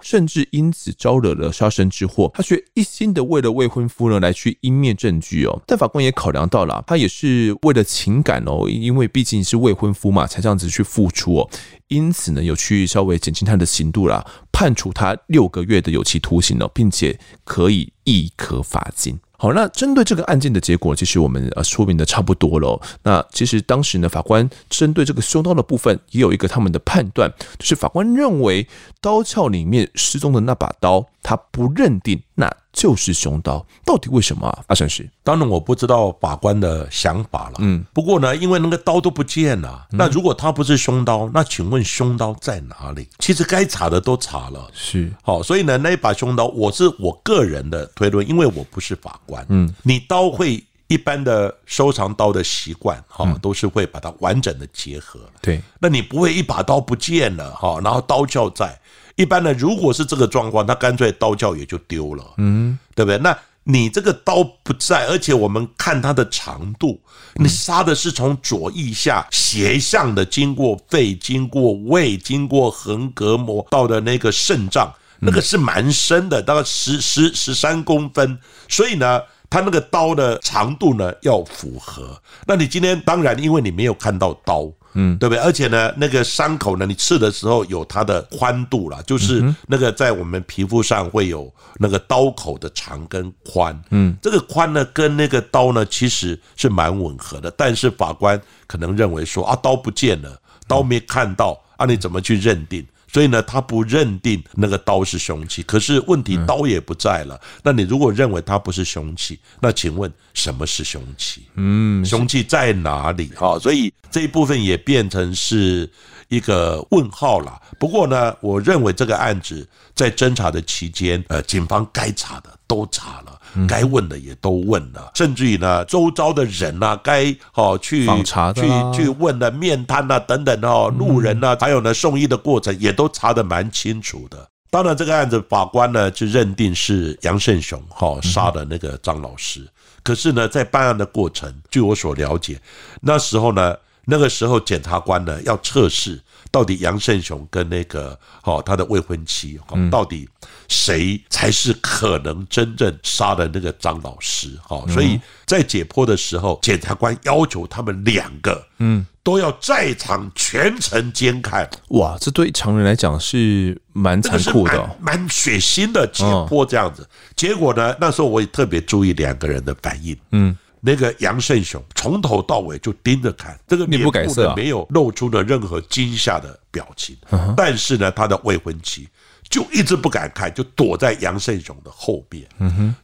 甚至因此招惹了杀身之祸。她却一心的为了未婚夫呢来去湮灭证据哦。但法官也考量到了，她也是为了情感哦，因为毕竟是未婚夫嘛，才这样子去付出哦。因此呢，有去稍微减轻他的刑度啦，判处他六个月的有期徒刑哦，并且可以易科罚金。好，那针对这个案件的结果，其实我们呃说明的差不多了。那其实当时呢，法官针对这个凶刀的部分，也有一个他们的判断，就是法官认为刀鞘里面失踪的那把刀，他不认定那就是凶刀。到底为什么啊？阿善师，当然我不知道法官的想法了。嗯，不过呢，因为那个刀都不见了，那如果他不是凶刀，那请问凶刀在哪里？其实该查的都查了，是好，所以呢，那一把凶刀，我是我个人的推论，因为我不是法官。嗯，你刀会一般的收藏刀的习惯哈，都是会把它完整的结合。对，那你不会一把刀不见了哈，然后刀鞘在。一般呢，如果是这个状况，他干脆刀鞘也就丢了。嗯，对不对？那你这个刀不在，而且我们看它的长度，你杀的是从左腋下斜向的，经过肺、经过胃、经过横膈膜到的那个肾脏。那个是蛮深的，大概十十十三公分，所以呢，它那个刀的长度呢要符合。那你今天当然因为你没有看到刀，嗯，对不对？而且呢，那个伤口呢，你刺的时候有它的宽度啦，就是那个在我们皮肤上会有那个刀口的长跟宽，嗯，这个宽呢跟那个刀呢其实是蛮吻合的，但是法官可能认为说啊，刀不见了，刀没看到啊，你怎么去认定？所以呢，他不认定那个刀是凶器，可是问题刀也不在了。那你如果认为它不是凶器，那请问什么是凶器？嗯，凶器在哪里？哈，所以这一部分也变成是一个问号了。不过呢，我认为这个案子在侦查的期间，呃，警方该查的都查了。该问的也都问了，甚至于呢，周遭的人呐，该哦去去去问的面瘫啊等等哦，路人呐，还有呢送医的过程也都查得蛮清楚的。当然，这个案子法官呢就认定是杨胜雄哈杀的那个张老师。可是呢，在办案的过程，据我所了解，那时候呢，那个时候检察官呢要测试。到底杨胜雄跟那个哦他的未婚妻哦，到底谁才是可能真正杀的那个张老师？哈，所以在解剖的时候，检察官要求他们两个嗯都要在场全程监看。哇，这对常人来讲是蛮残酷的，蛮血腥的解剖这样子。结果呢，那时候我也特别注意两个人的反应，嗯。那个杨胜雄从头到尾就盯着看，这个脸部呢没有露出了任何惊吓的表情，但是呢，他的未婚妻就一直不敢看，就躲在杨胜雄的后边。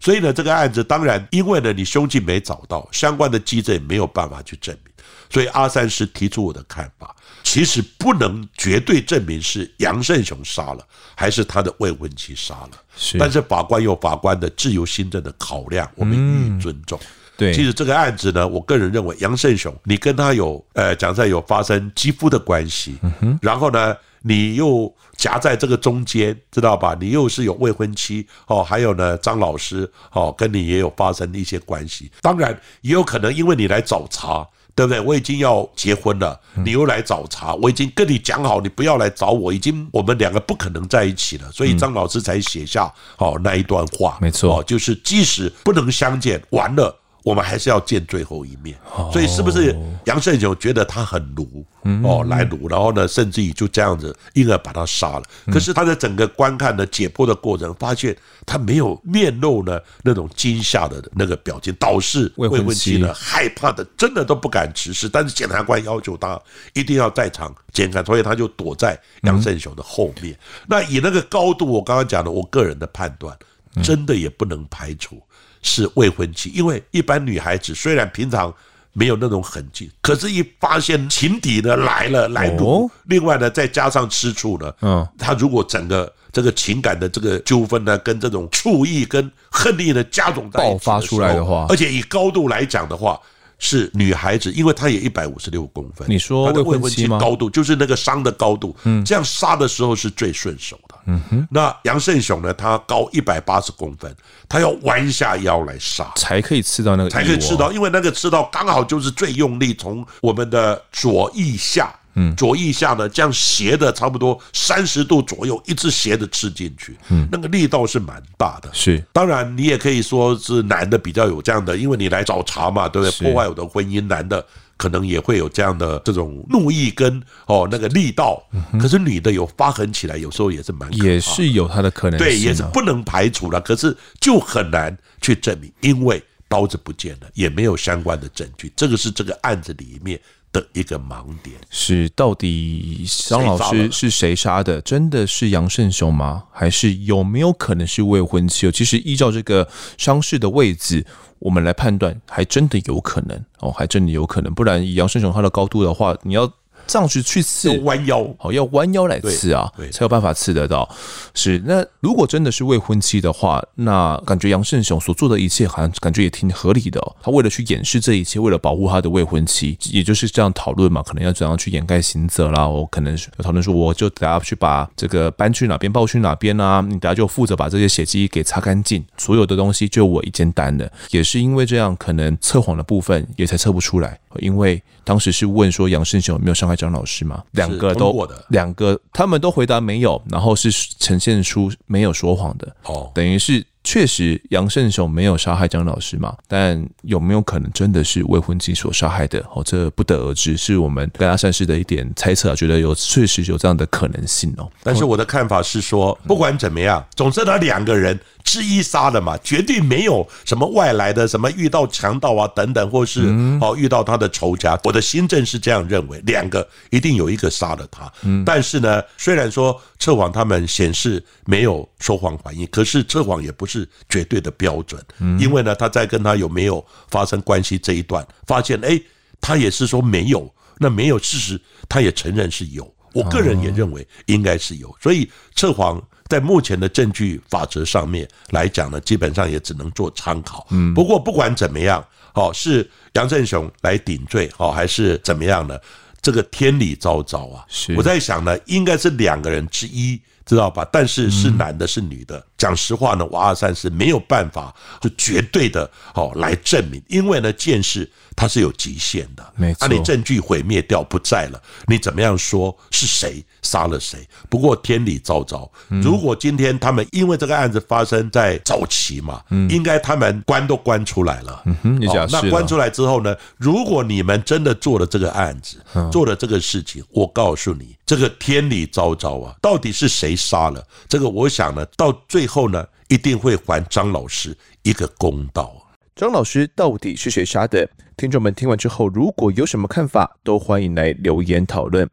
所以呢，这个案子当然因为呢你凶器没找到，相关的迹证也没有办法去证明，所以阿三师提出我的看法，其实不能绝对证明是杨胜雄杀了，还是他的未婚妻杀了。是，但是法官有法官的自由心证的考量，我们予以尊重。嗯、对，其实这个案子呢，我个人认为杨胜雄，你跟他有呃讲在有发生肌肤的关系，嗯，然后呢，你又夹在这个中间，知道吧？你又是有未婚妻哦，还有呢，张老师哦，跟你也有发生一些关系。当然，也有可能因为你来找茬。对不对？我已经要结婚了，你又来找茬。我已经跟你讲好，你不要来找我。已经我们两个不可能在一起了，所以张老师才写下哦那一段话。没错，就是即使不能相见，完了。我们还是要见最后一面，所以是不是杨胜雄觉得他很奴哦来奴，然后呢，甚至于就这样子，因而把他杀了。可是他在整个观看的解剖的过程，发现他没有面露呢那种惊吓的那个表情，导致未婚妻呢害怕的真的都不敢直视。但是检察官要求他一定要在场监看，所以他就躲在杨胜雄的后面。那以那个高度，我刚刚讲的，我个人的判断，真的也不能排除。是未婚妻，因为一般女孩子虽然平常没有那种痕迹，可是一发现情敌呢来了来堵，另外呢再加上吃醋呢，嗯，她如果整个这个情感的这个纠纷呢，跟这种醋意跟恨意呢加总在爆发出来的话，而且以高度来讲的话。是女孩子，因为她也一百五十六公分。你说未婚妻高度就是那个伤的高度，嗯，这样杀的时候是最顺手的。嗯哼，那杨胜雄呢？他高一百八十公分，他要弯下腰来杀，才可以刺到那个，才可以吃到，因为那个刺刀刚好就是最用力，从我们的左腋下。嗯，左腋下呢，这样斜的差不多三十度左右，一直斜的刺进去，嗯，那个力道是蛮大的。是，当然你也可以说是男的比较有这样的，因为你来找茬嘛，对不对？破坏我的婚姻，男的可能也会有这样的这种怒意跟哦那个力道。可是女的有发狠起来，有时候也是蛮也是有她的可能性，对，也是不能排除了。可是就很难去证明，因为刀子不见了，也没有相关的证据。这个是这个案子里面。的一个盲点是，到底张老师是谁杀的？真的是杨胜雄吗？还是有没有可能是未婚妻？其实依照这个伤势的位置，我们来判断，还真的有可能哦，还真的有可能。不然以杨胜雄他的高度的话，你要。这样去去刺，弯腰，好，要弯腰来刺啊，才有办法刺得到。是，那如果真的是未婚妻的话，那感觉杨胜雄所做的一切，好像感觉也挺合理的哦。他为了去掩饰这一切，为了保护他的未婚妻，也就是这样讨论嘛，可能要怎样去掩盖刑责啦。我可能讨论说，我就等下去把这个搬去哪边，抱去哪边啊？你等下就负责把这些血迹给擦干净，所有的东西就我一肩担的。也是因为这样，可能测谎的部分也才测不出来，因为当时是问说杨胜雄有没有伤害。张老师吗？两个都，两个他们都回答没有，然后是呈现出没有说谎的哦，等于是。确实，杨胜雄没有杀害张老师嘛？但有没有可能真的是未婚妻所杀害的？哦，这不得而知，是我们跟阿善师的一点猜测，觉得有确实有这样的可能性哦。但是我的看法是说，不管怎么样，总之他两个人之一杀的嘛，绝对没有什么外来的，什么遇到强盗啊等等，或是哦遇到他的仇家。我的心证是这样认为，两个一定有一个杀了他。但是呢，虽然说测谎他们显示没有说谎反应，可是测谎也不是。是绝对的标准，因为呢，他在跟他有没有发生关系这一段，发现哎，他也是说没有，那没有事实，他也承认是有。我个人也认为应该是有，所以测谎在目前的证据法则上面来讲呢，基本上也只能做参考。不过不管怎么样，哦，是杨振雄来顶罪，哦，还是怎么样呢？这个天理昭昭啊，我在想呢，应该是两个人之一。知道吧？但是是男的，是女的。讲实话呢，瓦阿三是没有办法就绝对的哦来证明，因为呢，见识它是有极限的。没错，那你证据毁灭掉不在了，你怎么样说是谁杀了谁？不过天理昭昭，如果今天他们因为这个案子发生在早期嘛，应该他们关都关出来了。嗯哼，你讲是。那关出来之后呢，如果你们真的做了这个案子，做了这个事情，我告诉你，这个天理昭昭啊，到底是谁？杀了这个，我想呢，到最后呢，一定会还张老师一个公道。张老师到底是谁杀的？听众们听完之后，如果有什么看法，都欢迎来留言讨论。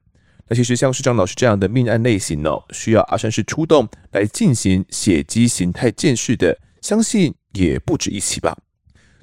那其实像是张老师这样的命案类型哦，需要阿善师出动来进行血迹形态鉴识的，相信也不止一起吧。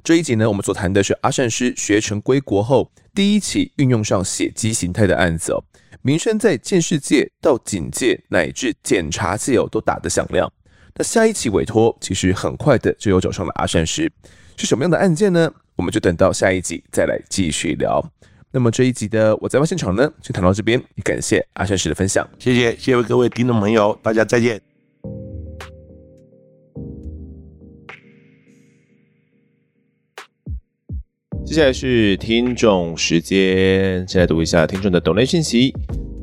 这一集呢，我们所谈的是阿善师学成归国后第一起运用上血迹形态的案子哦，名声在鉴识界到警界乃至检察界哦都打得响亮。那下一起委托其实很快的就又找上了阿善师，是什么样的案件呢？我们就等到下一集再来继续聊。那么这一集的我在外现场呢，就谈到这边，也感谢阿善师的分享，谢谢，谢谢各位听众朋友，大家再见。接下来是听众时间，先来读一下听众的抖内讯息。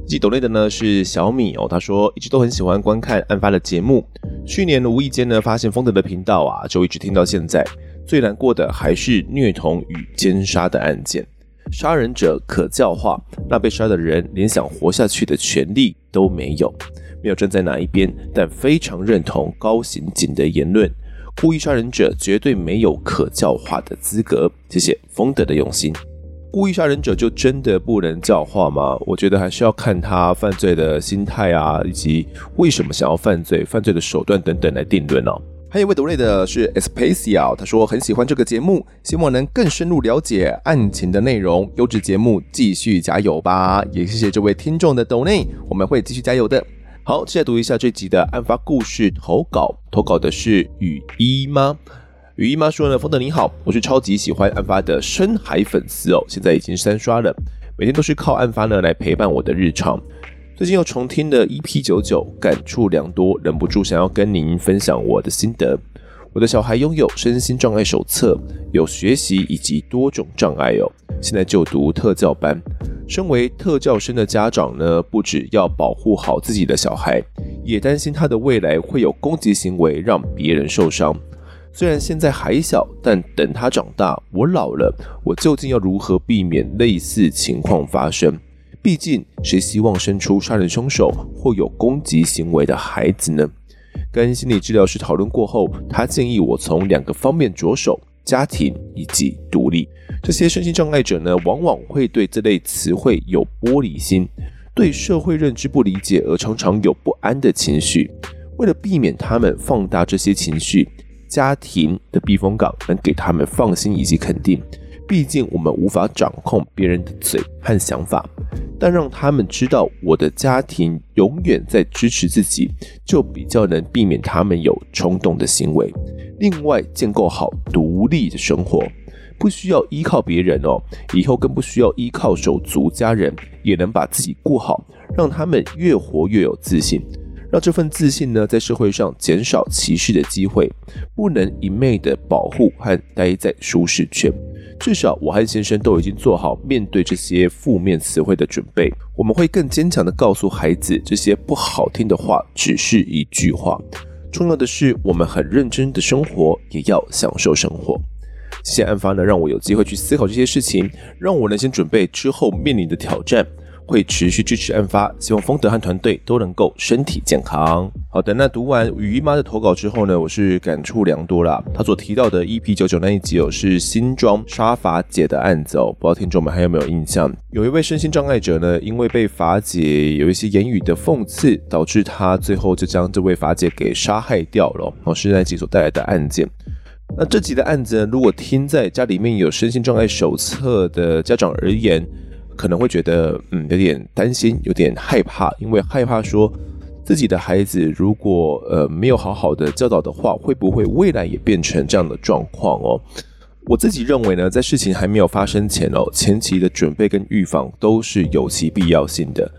寄抖内的呢是小米哦，他说一直都很喜欢观看案发的节目，去年无意间呢发现丰德的频道啊，就一直听到现在。最难过的还是虐童与奸杀的案件，杀人者可教化，那被杀的人连想活下去的权利都没有。没有站在哪一边，但非常认同高刑警的言论。故意杀人者绝对没有可教化的资格。谢谢丰德的用心。故意杀人者就真的不能教化吗？我觉得还是要看他犯罪的心态啊，以及为什么想要犯罪、犯罪的手段等等来定论哦。还有一位读内的是 Espacia，他说很喜欢这个节目，希望能更深入了解案情的内容。优质节目，继续加油吧！也谢谢这位听众的抖内，我们会继续加油的。好，接下来读一下这集的案发故事投稿。投稿的是雨衣吗。雨姨妈说呢：“丰德你好，我是超级喜欢案发的深海粉丝哦，现在已经三刷了，每天都是靠案发呢来陪伴我的日常。最近又重听了 EP 九九，感触良多，忍不住想要跟您分享我的心得。我的小孩拥有身心障碍手册，有学习以及多种障碍哦，现在就读特教班。”身为特教生的家长呢，不只要保护好自己的小孩，也担心他的未来会有攻击行为，让别人受伤。虽然现在还小，但等他长大，我老了，我究竟要如何避免类似情况发生？毕竟，谁希望生出杀人凶手或有攻击行为的孩子呢？跟心理治疗师讨论过后，他建议我从两个方面着手。家庭以及独立，这些身心障碍者呢，往往会对这类词汇有玻璃心，对社会认知不理解，而常常有不安的情绪。为了避免他们放大这些情绪，家庭的避风港能给他们放心以及肯定。毕竟我们无法掌控别人的嘴和想法，但让他们知道我的家庭永远在支持自己，就比较能避免他们有冲动的行为。另外，建构好独立的生活，不需要依靠别人哦。以后更不需要依靠手足家人，也能把自己顾好，让他们越活越有自信，让这份自信呢，在社会上减少歧视的机会。不能一昧的保护和待在舒适圈，至少我和先生都已经做好面对这些负面词汇的准备。我们会更坚强的告诉孩子，这些不好听的话只是一句话。重要的是，我们很认真的生活，也要享受生活。谢谢案发呢，让我有机会去思考这些事情，让我能先准备之后面临的挑战。会持续支持案发，希望丰德和团队都能够身体健康。好的，那读完雨衣妈的投稿之后呢，我是感触良多啦。他所提到的 EP 九九那一集哦，是新庄杀法姐的案子哦，不知道听众们还有没有印象？有一位身心障碍者呢，因为被法姐有一些言语的讽刺，导致他最后就将这位法姐给杀害掉了哦，是那一集所带来的案件。那这集的案子呢，如果听在家里面有身心障碍手册的家长而言，可能会觉得嗯，有点担心，有点害怕，因为害怕说自己的孩子如果呃没有好好的教导的话，会不会未来也变成这样的状况哦？我自己认为呢，在事情还没有发生前哦，前期的准备跟预防都是有其必要性的。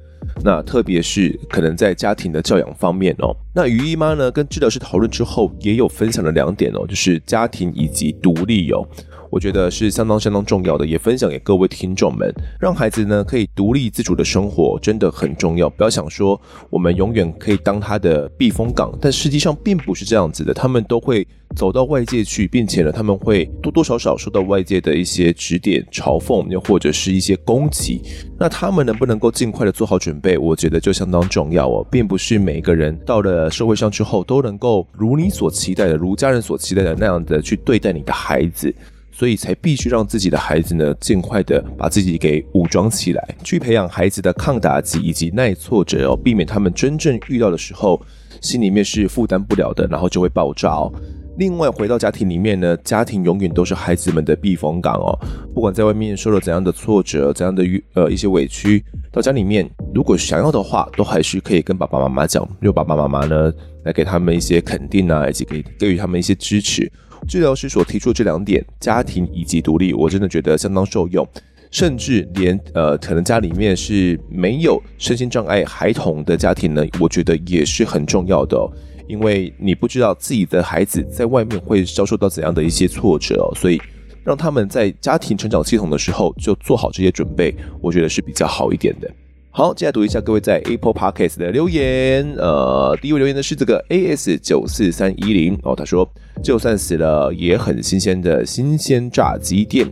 那特别是可能在家庭的教养方面哦，那于姨妈呢跟治疗师讨论之后，也有分享了两点哦，就是家庭以及独立哦。我觉得是相当相当重要的，也分享给各位听众们，让孩子呢可以独立自主的生活，真的很重要。不要想说我们永远可以当他的避风港，但实际上并不是这样子的。他们都会走到外界去，并且呢，他们会多多少少受到外界的一些指点、嘲讽，又或者是一些攻击。那他们能不能够尽快的做好准备？我觉得就相当重要哦，并不是每个人到了社会上之后都能够如你所期待的，如家人所期待的那样的去对待你的孩子。所以才必须让自己的孩子呢，尽快的把自己给武装起来，去培养孩子的抗打击以及耐挫折哦，避免他们真正遇到的时候，心里面是负担不了的，然后就会爆炸哦。另外，回到家庭里面呢，家庭永远都是孩子们的避风港哦。不管在外面受了怎样的挫折、怎样的呃一些委屈，到家里面，如果想要的话，都还是可以跟爸爸妈妈讲，用爸爸妈妈呢来给他们一些肯定啊，以及给给予他们一些支持。治疗师所提出这两点，家庭以及独立，我真的觉得相当受用。甚至连呃，可能家里面是没有身心障碍孩童的家庭呢，我觉得也是很重要的哦。因为你不知道自己的孩子在外面会遭受到怎样的一些挫折哦，所以让他们在家庭成长系统的时候就做好这些准备，我觉得是比较好一点的。好，接下来读一下各位在 Apple Podcast 的留言。呃，第一位留言的是这个 AS 九四三一零哦，他说就算死了也很新鲜的新鲜炸鸡店。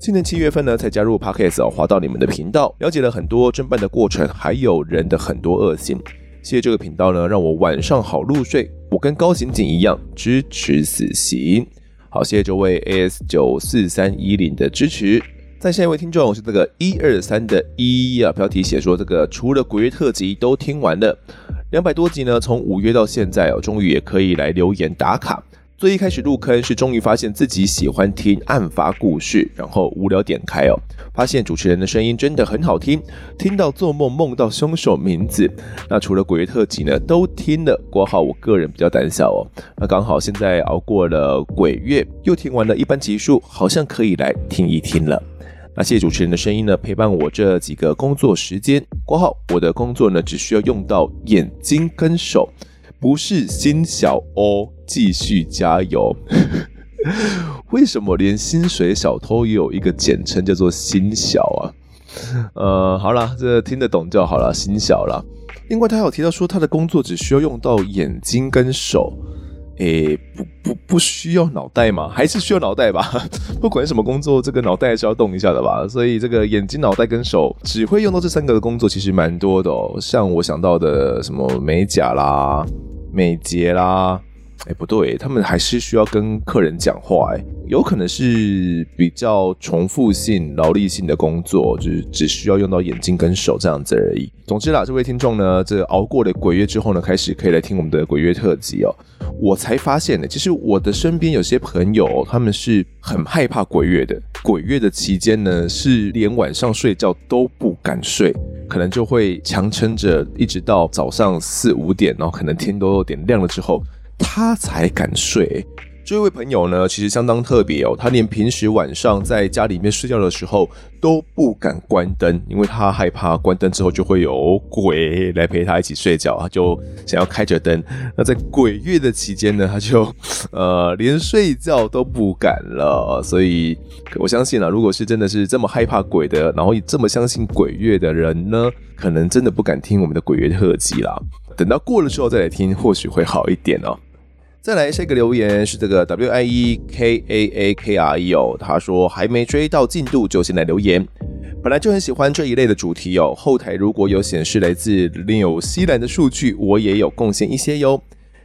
今年七月份呢，才加入 Podcast 哦，滑到你们的频道，了解了很多侦办的过程，还有人的很多恶行。谢谢这个频道呢，让我晚上好入睡。我跟高刑警一样支持死刑。好，谢谢这位 AS 九四三一零的支持。再下一位听众是这个一二三的一啊，标题写说这个除了鬼月特辑都听完了，两百多集呢，从五月到现在哦，终于也可以来留言打卡。最一开始入坑是终于发现自己喜欢听案发故事，然后无聊点开哦，发现主持人的声音真的很好听，听到做梦梦到凶手名字。那除了鬼月特辑呢，都听了。括号我个人比较胆小哦，那刚好现在熬过了鬼月，又听完了一般集数，好像可以来听一听了。那谢主持人的声音呢，陪伴我这几个工作时间。括号我的工作呢，只需要用到眼睛跟手。不是心小哦，继续加油。为什么连薪水小偷也有一个简称叫做心小啊？呃，好了，这听得懂就好了，心小了。另外，他有提到说他的工作只需要用到眼睛跟手，诶，不不不需要脑袋吗？还是需要脑袋吧？不管什么工作，这个脑袋还是要动一下的吧。所以，这个眼睛、脑袋跟手只会用到这三个的工作，其实蛮多的哦。像我想到的什么美甲啦。美睫啦，哎，不对，他们还是需要跟客人讲话，哎，有可能是比较重复性、劳力性的工作，就是只需要用到眼睛跟手这样子而已。总之啦，这位听众呢，这熬过了鬼月之后呢，开始可以来听我们的鬼月特辑哦。我才发现呢，其实我的身边有些朋友，他们是很害怕鬼月的。鬼月的期间呢，是连晚上睡觉都不敢睡。可能就会强撑着，一直到早上四五点，然后可能天都有点亮了之后，他才敢睡。这位朋友呢，其实相当特别哦，他连平时晚上在家里面睡觉的时候都不敢关灯，因为他害怕关灯之后就会有鬼来陪他一起睡觉，他就想要开着灯。那在鬼月的期间呢，他就呃连睡觉都不敢了。所以我相信啊，如果是真的是这么害怕鬼的，然后这么相信鬼月的人呢，可能真的不敢听我们的鬼月特辑啦。等到过了之后再来听，或许会好一点哦。再来下一个留言是这个 W I E K A A K R E 哦，他说还没追到进度就先来留言，本来就很喜欢这一类的主题哦。后台如果有显示来自纽西兰的数据，我也有贡献一些哟。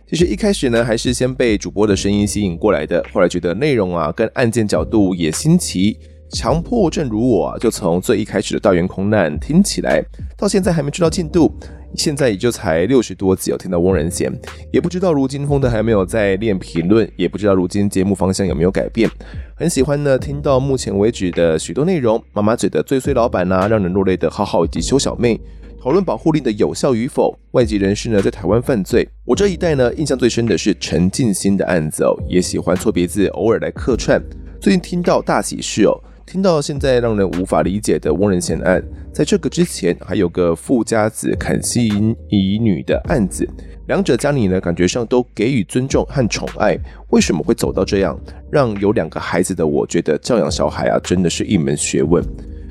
其实一开始呢，还是先被主播的声音吸引过来的，后来觉得内容啊跟案件角度也新奇，强迫症如我，就从最一开始的大员空难听起来，到现在还没追到进度。现在也就才六十多集，有听到翁仁贤，也不知道如今风德还没有在练评论，也不知道如今节目方向有没有改变。很喜欢呢，听到目前为止的许多内容，妈妈嘴的最衰老板啊，让人落泪的浩浩以及修小妹，讨论保护令的有效与否，外籍人士呢在台湾犯罪。我这一代呢，印象最深的是陈进兴的案子哦，也喜欢错别字，偶尔来客串。最近听到大喜事哦。听到现在让人无法理解的翁仁贤案，在这个之前还有个富家子砍妻儿女的案子，两者家里呢感觉上都给予尊重和宠爱，为什么会走到这样？让有两个孩子的我觉得教养小孩啊真的是一门学问。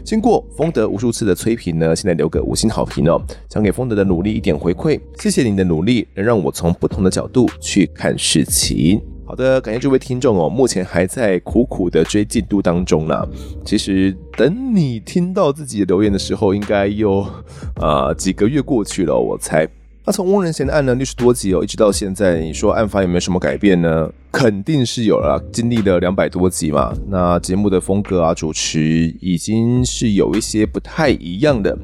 经过丰德无数次的催评呢，现在留个五星好评哦，想给丰德的努力一点回馈，谢谢您的努力，能让我从不同的角度去看事情。好的，感谢这位听众哦，目前还在苦苦的追进度当中呢。其实等你听到自己的留言的时候，应该又啊、呃、几个月过去了，我猜。那从翁仁贤的案呢六十多集哦，一直到现在，你说案发有没有什么改变呢？肯定是有了，经历了两百多集嘛。那节目的风格啊，主持已经是有一些不太一样的。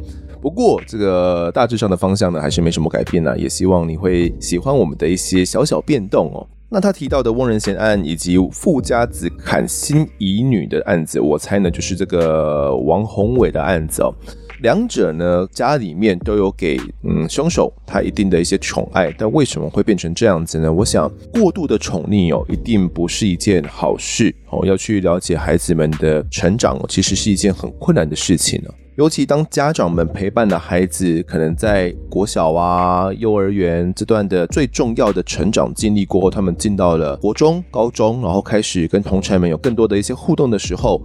不过这个大致上的方向呢，还是没什么改变呢。也希望你会喜欢我们的一些小小变动哦。那他提到的翁仁贤案以及富家子砍心遗女的案子，我猜呢就是这个王宏伟的案子哦。两者呢，家里面都有给嗯凶手他一定的一些宠爱，但为什么会变成这样子呢？我想过度的宠溺哦，一定不是一件好事哦。要去了解孩子们的成长，其实是一件很困难的事情呢。尤其当家长们陪伴的孩子可能在国小啊、幼儿园这段的最重要的成长经历过后，他们进到了国中、高中，然后开始跟同侪们有更多的一些互动的时候。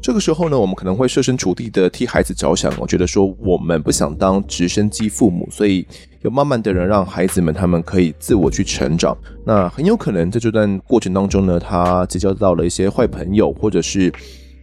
这个时候呢，我们可能会设身处地的替孩子着想，我觉得说我们不想当直升机父母，所以有慢慢的人让孩子们他们可以自我去成长。那很有可能在这段过程当中呢，他结交到了一些坏朋友，或者是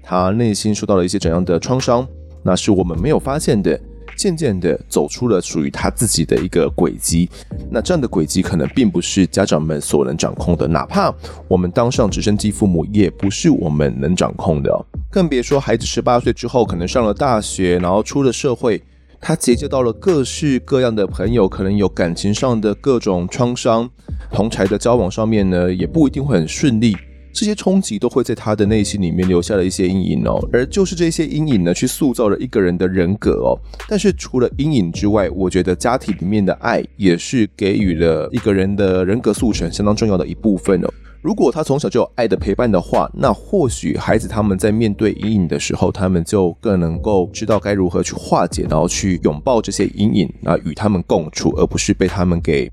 他内心受到了一些怎样的创伤，那是我们没有发现的。渐渐的走出了属于他自己的一个轨迹，那这样的轨迹可能并不是家长们所能掌控的，哪怕我们当上直升机父母，也不是我们能掌控的。更别说孩子十八岁之后，可能上了大学，然后出了社会，他结交到了各式各样的朋友，可能有感情上的各种创伤，同侪的交往上面呢，也不一定会很顺利。这些冲击都会在他的内心里面留下了一些阴影哦，而就是这些阴影呢，去塑造了一个人的人格哦。但是除了阴影之外，我觉得家庭里面的爱也是给予了一个人的人格塑成相当重要的一部分哦。如果他从小就有爱的陪伴的话，那或许孩子他们在面对阴影的时候，他们就更能够知道该如何去化解，然后去拥抱这些阴影，啊，与他们共处，而不是被他们给。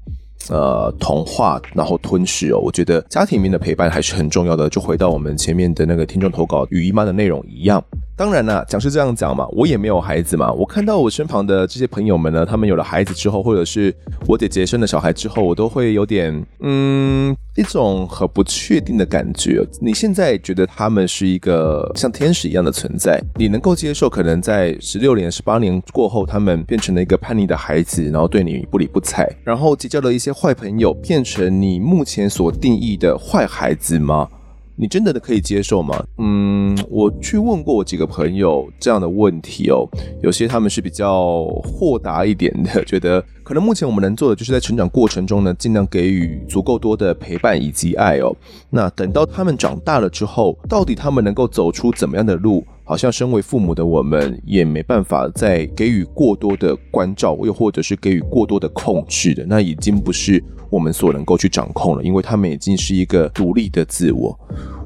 呃，童话然后吞噬哦，我觉得家庭里面的陪伴还是很重要的。就回到我们前面的那个听众投稿与姨妈的内容一样。当然啦，讲是这样讲嘛，我也没有孩子嘛。我看到我身旁的这些朋友们呢，他们有了孩子之后，或者是我姐姐生了小孩之后，我都会有点嗯一种很不确定的感觉。你现在觉得他们是一个像天使一样的存在，你能够接受可能在十六年、十八年过后，他们变成了一个叛逆的孩子，然后对你不理不睬，然后结交了一些坏朋友，变成你目前所定义的坏孩子吗？你真的可以接受吗？嗯，我去问过我几个朋友这样的问题哦，有些他们是比较豁达一点的，觉得可能目前我们能做的就是在成长过程中呢，尽量给予足够多的陪伴以及爱哦。那等到他们长大了之后，到底他们能够走出怎么样的路？好像身为父母的我们也没办法再给予过多的关照，又或者是给予过多的控制的，那已经不是我们所能够去掌控了，因为他们已经是一个独立的自我。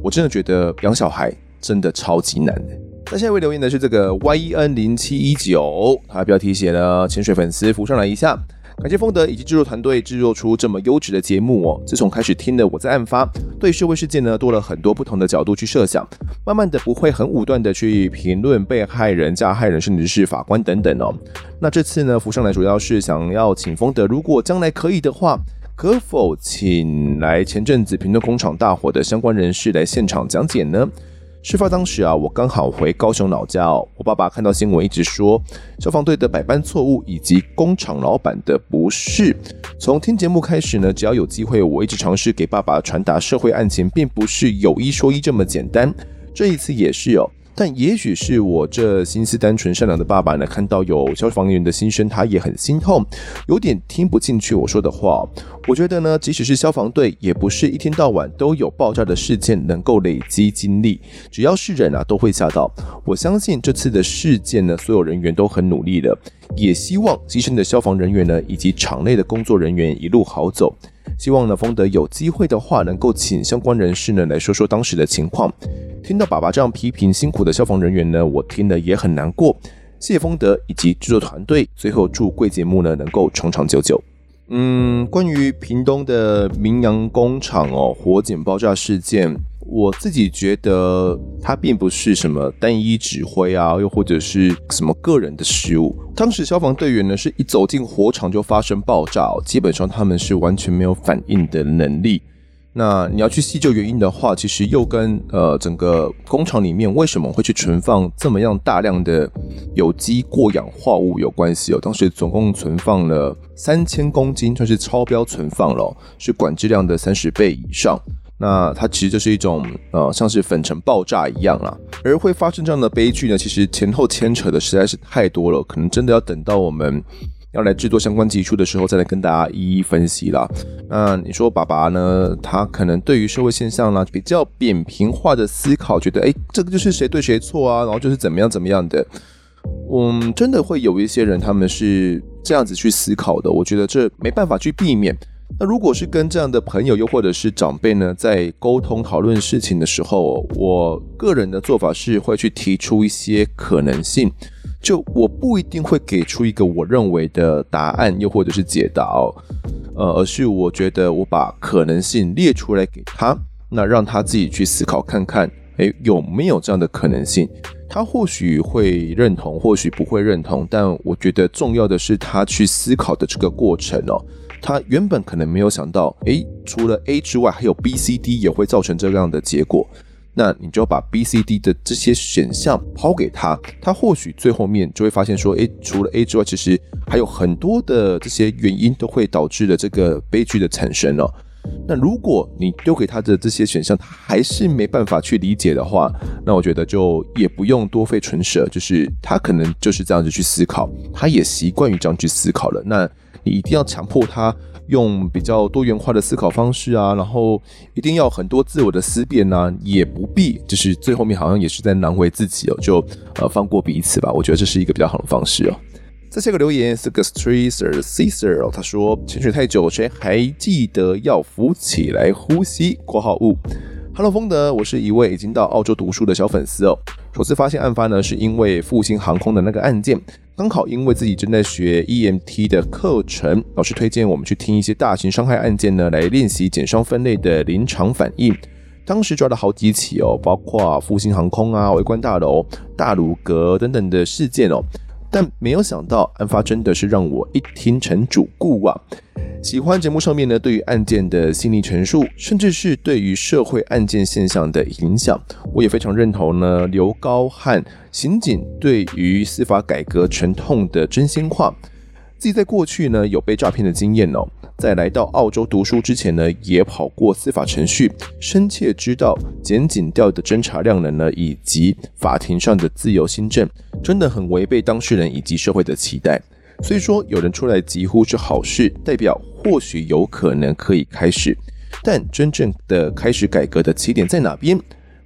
我真的觉得养小孩真的超级难的。那下一位留言的是这个 YEN 零七一九，他标题写了潜水粉丝浮上来一下。感谢丰德以及制作团队制作出这么优质的节目哦。自从开始听了我在案发，对社会事件呢多了很多不同的角度去设想，慢慢的不会很武断的去评论被害人、加害人，甚至是法官等等哦。那这次呢浮上来主要是想要请丰德，如果将来可以的话，可否请来前阵子评论工厂大火的相关人士来现场讲解呢？事发当时啊，我刚好回高雄老家哦。我爸爸看到新闻，一直说消防队的百般错误以及工厂老板的不是。从听节目开始呢，只要有机会，我一直尝试给爸爸传达社会案情并不是有一说一这么简单。这一次也是哦。但也许是我这心思单纯善良的爸爸呢，看到有消防员的心声，他也很心痛，有点听不进去我说的话。我觉得呢，即使是消防队，也不是一天到晚都有爆炸的事件能够累积经历。只要是人啊，都会吓到。我相信这次的事件呢，所有人员都很努力了，也希望牺牲的消防人员呢，以及场内的工作人员一路好走。希望呢，丰德有机会的话，能够请相关人士呢来说说当时的情况。听到爸爸这样批评辛苦的消防人员呢，我听了也很难过。谢谢丰德以及制作团队。最后祝贵节目呢能够长长久久。嗯，关于屏东的明阳工厂哦，火警爆炸事件。我自己觉得，它并不是什么单一指挥啊，又或者是什么个人的失误。当时消防队员呢，是一走进火场就发生爆炸，基本上他们是完全没有反应的能力。那你要去细究原因的话，其实又跟呃整个工厂里面为什么会去存放这么样大量的有机过氧化物有关系哦。当时总共存放了三千公斤，算是超标存放了，是管制量的三十倍以上。那它其实就是一种呃，像是粉尘爆炸一样啦。而会发生这样的悲剧呢，其实前后牵扯的实在是太多了，可能真的要等到我们要来制作相关集数的时候，再来跟大家一一分析啦。那你说爸爸呢？他可能对于社会现象呢比较扁平化的思考，觉得诶，这个就是谁对谁错啊，然后就是怎么样怎么样的。嗯，真的会有一些人他们是这样子去思考的。我觉得这没办法去避免。那如果是跟这样的朋友又或者是长辈呢，在沟通讨论事情的时候，我个人的做法是会去提出一些可能性。就我不一定会给出一个我认为的答案，又或者是解答哦，呃，而是我觉得我把可能性列出来给他，那让他自己去思考看看，诶，有没有这样的可能性？他或许会认同，或许不会认同，但我觉得重要的是他去思考的这个过程哦。他原本可能没有想到，诶，除了 A 之外，还有 B、C、D 也会造成这样的结果。那你就把 B、C、D 的这些选项抛给他，他或许最后面就会发现说，诶，除了 A 之外，其实还有很多的这些原因都会导致了这个悲剧的产生哦。那如果你丢给他的这些选项，他还是没办法去理解的话，那我觉得就也不用多费唇舌，就是他可能就是这样子去思考，他也习惯于这样去思考了。那你一定要强迫他。用比较多元化的思考方式啊，然后一定要很多自我的思辨啊，也不必就是最后面好像也是在难为自己哦，就呃放过彼此吧。我觉得这是一个比较好的方式哦。再下个留言是个 Streeter Caesar 哦，他说潜水太久，谁还记得要浮起来呼吸？括号物。Hello，丰德，我是一位已经到澳洲读书的小粉丝哦。首次发现案发呢，是因为复兴航空的那个案件。刚好因为自己正在学 EMT 的课程，老师推荐我们去听一些大型伤害案件呢，来练习减伤分类的临场反应。当时抓了好几起哦，包括复兴航空啊、围观大楼、大鲁阁等等的事件哦。但没有想到，案发真的是让我一听成主顾啊！喜欢节目上面呢，对于案件的心理陈述，甚至是对于社会案件现象的影响，我也非常认同呢。刘高汉刑警对于司法改革沉痛的真心话。自己在过去呢，有被诈骗的经验哦。在来到澳洲读书之前呢，也跑过司法程序，深切知道检警调的侦查量能呢，以及法庭上的自由心证，真的很违背当事人以及社会的期待。所以说，有人出来疾呼是好事，代表或许有可能可以开始，但真正的开始改革的起点在哪边？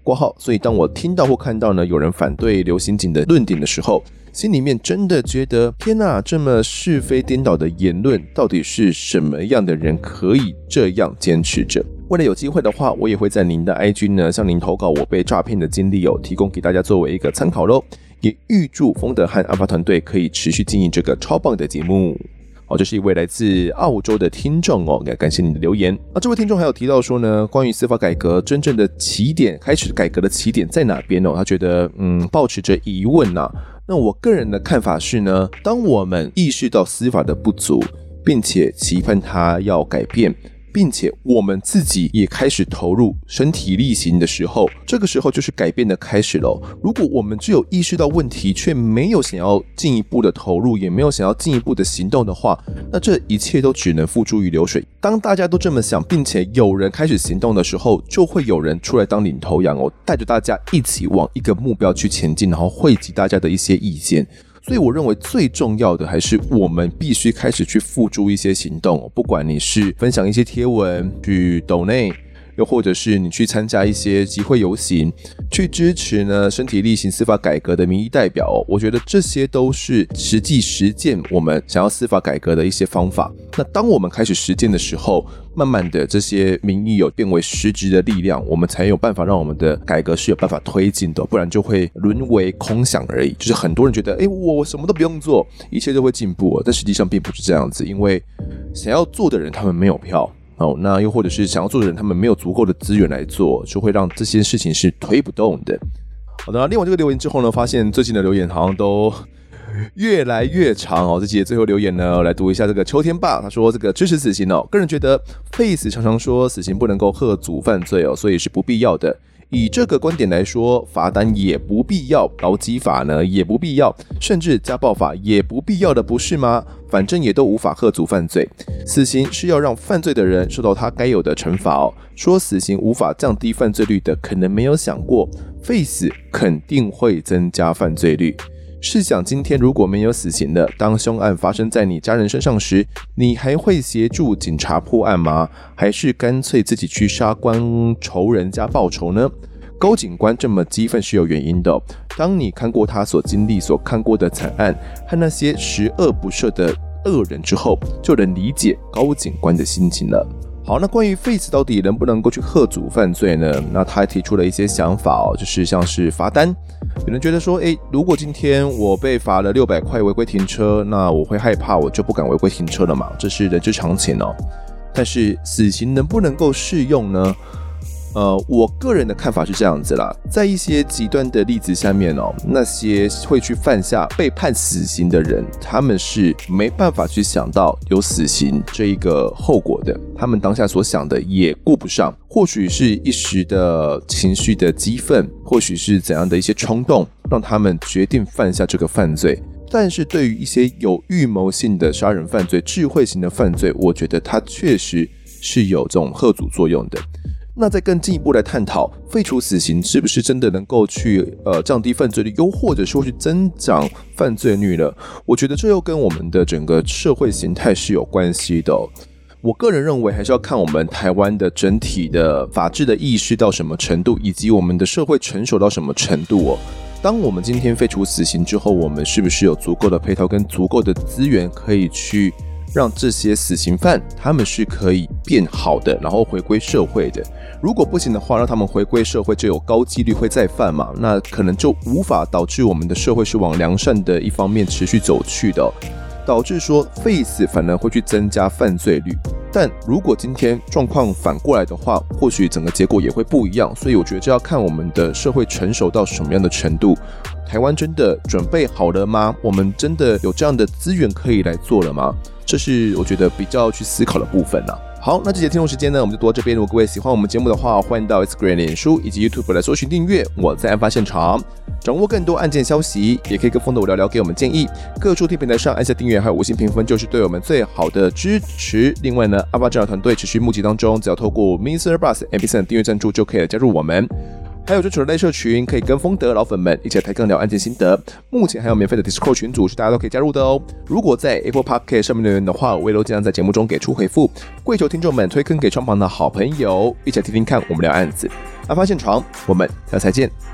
括号。所以当我听到或看到呢，有人反对刘刑警的论点的时候，心里面真的觉得天哪，这么是非颠倒的言论，到底是什么样的人可以这样坚持着？未来有机会的话，我也会在您的 IG 呢向您投稿我被诈骗的经历哦，提供给大家作为一个参考喽。也预祝丰德和案发团队可以持续经营这个超棒的节目。哦，这是一位来自澳洲的听众哦，感感谢你的留言。那这位听众还有提到说呢，关于司法改革真正的起点，开始改革的起点在哪边哦？他觉得嗯，抱持着疑问呐、啊。那我个人的看法是呢，当我们意识到司法的不足，并且期盼它要改变，并且我们自己也开始投入身体力行的时候，这个时候就是改变的开始喽。如果我们只有意识到问题，却没有想要进一步的投入，也没有想要进一步的行动的话，那这一切都只能付诸于流水。当大家都这么想，并且有人开始行动的时候，就会有人出来当领头羊哦，带着大家一起往一个目标去前进，然后汇集大家的一些意见。所以我认为最重要的还是我们必须开始去付诸一些行动，不管你是分享一些贴文去抖内。又或者是你去参加一些集会游行，去支持呢身体力行司法改革的民意代表，我觉得这些都是实际实践我们想要司法改革的一些方法。那当我们开始实践的时候，慢慢的这些民意有变为实质的力量，我们才有办法让我们的改革是有办法推进的，不然就会沦为空想而已。就是很多人觉得，诶，我什么都不用做，一切都会进步，但实际上并不是这样子，因为想要做的人他们没有票。哦，那又或者是想要做的人，他们没有足够的资源来做，就会让这些事情是推不动的。好的，那念完这个留言之后呢，发现最近的留言好像都越来越长哦。这期的最后留言呢，来读一下这个秋天吧。他说：“这个支持死刑哦，个人觉得 Face 常常说死刑不能够喝阻犯罪哦，所以是不必要的。”以这个观点来说，罚单也不必要，劳基法呢也不必要，甚至家暴法也不必要的，不是吗？反正也都无法遏阻犯罪。死刑是要让犯罪的人受到他该有的惩罚哦。说死刑无法降低犯罪率的，可能没有想过，废死肯定会增加犯罪率。试想，今天如果没有死刑的，当凶案发生在你家人身上时，你还会协助警察破案吗？还是干脆自己去杀官仇人家报仇呢？高警官这么激愤是有原因的。当你看过他所经历、所看过的惨案和那些十恶不赦的恶人之后，就能理解高警官的心情了。好，那关于 Face 到底能不能够去贺阻犯罪呢？那他还提出了一些想法哦，就是像是罚单。有人觉得说，诶，如果今天我被罚了六百块违规停车，那我会害怕，我就不敢违规停车了嘛？这是人之常情哦。但是死刑能不能够适用呢？呃，我个人的看法是这样子啦，在一些极端的例子下面哦，那些会去犯下被判死刑的人，他们是没办法去想到有死刑这一个后果的，他们当下所想的也顾不上，或许是一时的情绪的激愤，或许是怎样的一些冲动，让他们决定犯下这个犯罪。但是对于一些有预谋性的杀人犯罪、智慧型的犯罪，我觉得它确实是有这种吓阻作用的。那再更进一步来探讨，废除死刑是不是真的能够去呃降低犯罪率，又或者说去增长犯罪率呢？我觉得这又跟我们的整个社会形态是有关系的。我个人认为，还是要看我们台湾的整体的法治的意识到什么程度，以及我们的社会成熟到什么程度哦。当我们今天废除死刑之后，我们是不是有足够的配套跟足够的资源可以去？让这些死刑犯他们是可以变好的，然后回归社会的。如果不行的话，让他们回归社会就有高几率会再犯嘛，那可能就无法导致我们的社会是往良善的一方面持续走去的，导致说废死反而会去增加犯罪率。但如果今天状况反过来的话，或许整个结果也会不一样。所以我觉得这要看我们的社会成熟到什么样的程度。台湾真的准备好了吗？我们真的有这样的资源可以来做了吗？这是我觉得比较去思考的部分了。好，那这节听众时间呢，我们就读到这边。如果各位喜欢我们节目的话，欢迎到 Instagram、脸书以及 YouTube 来搜寻订阅。我在案发现场，掌握更多案件消息，也可以跟风的我聊聊，给我们建议。各收听平台上按下订阅，还有五星评分，就是对我们最好的支持。另外呢，案发侦查团队持续募集当中，只要透过 Mr. Bus MP3 订阅赞助，就可以来加入我们。还有追求的类社群，可以跟风德老粉们一起来抬杠聊案件心得。目前还有免费的 Discord 群组，是大家都可以加入的哦。如果在 Apple Podcast 上面留言的话，我也都尽量在节目中给出回复。跪求听众们推坑给双方的好朋友，一起来听听看我们聊案子。案发现场，我们下次再见。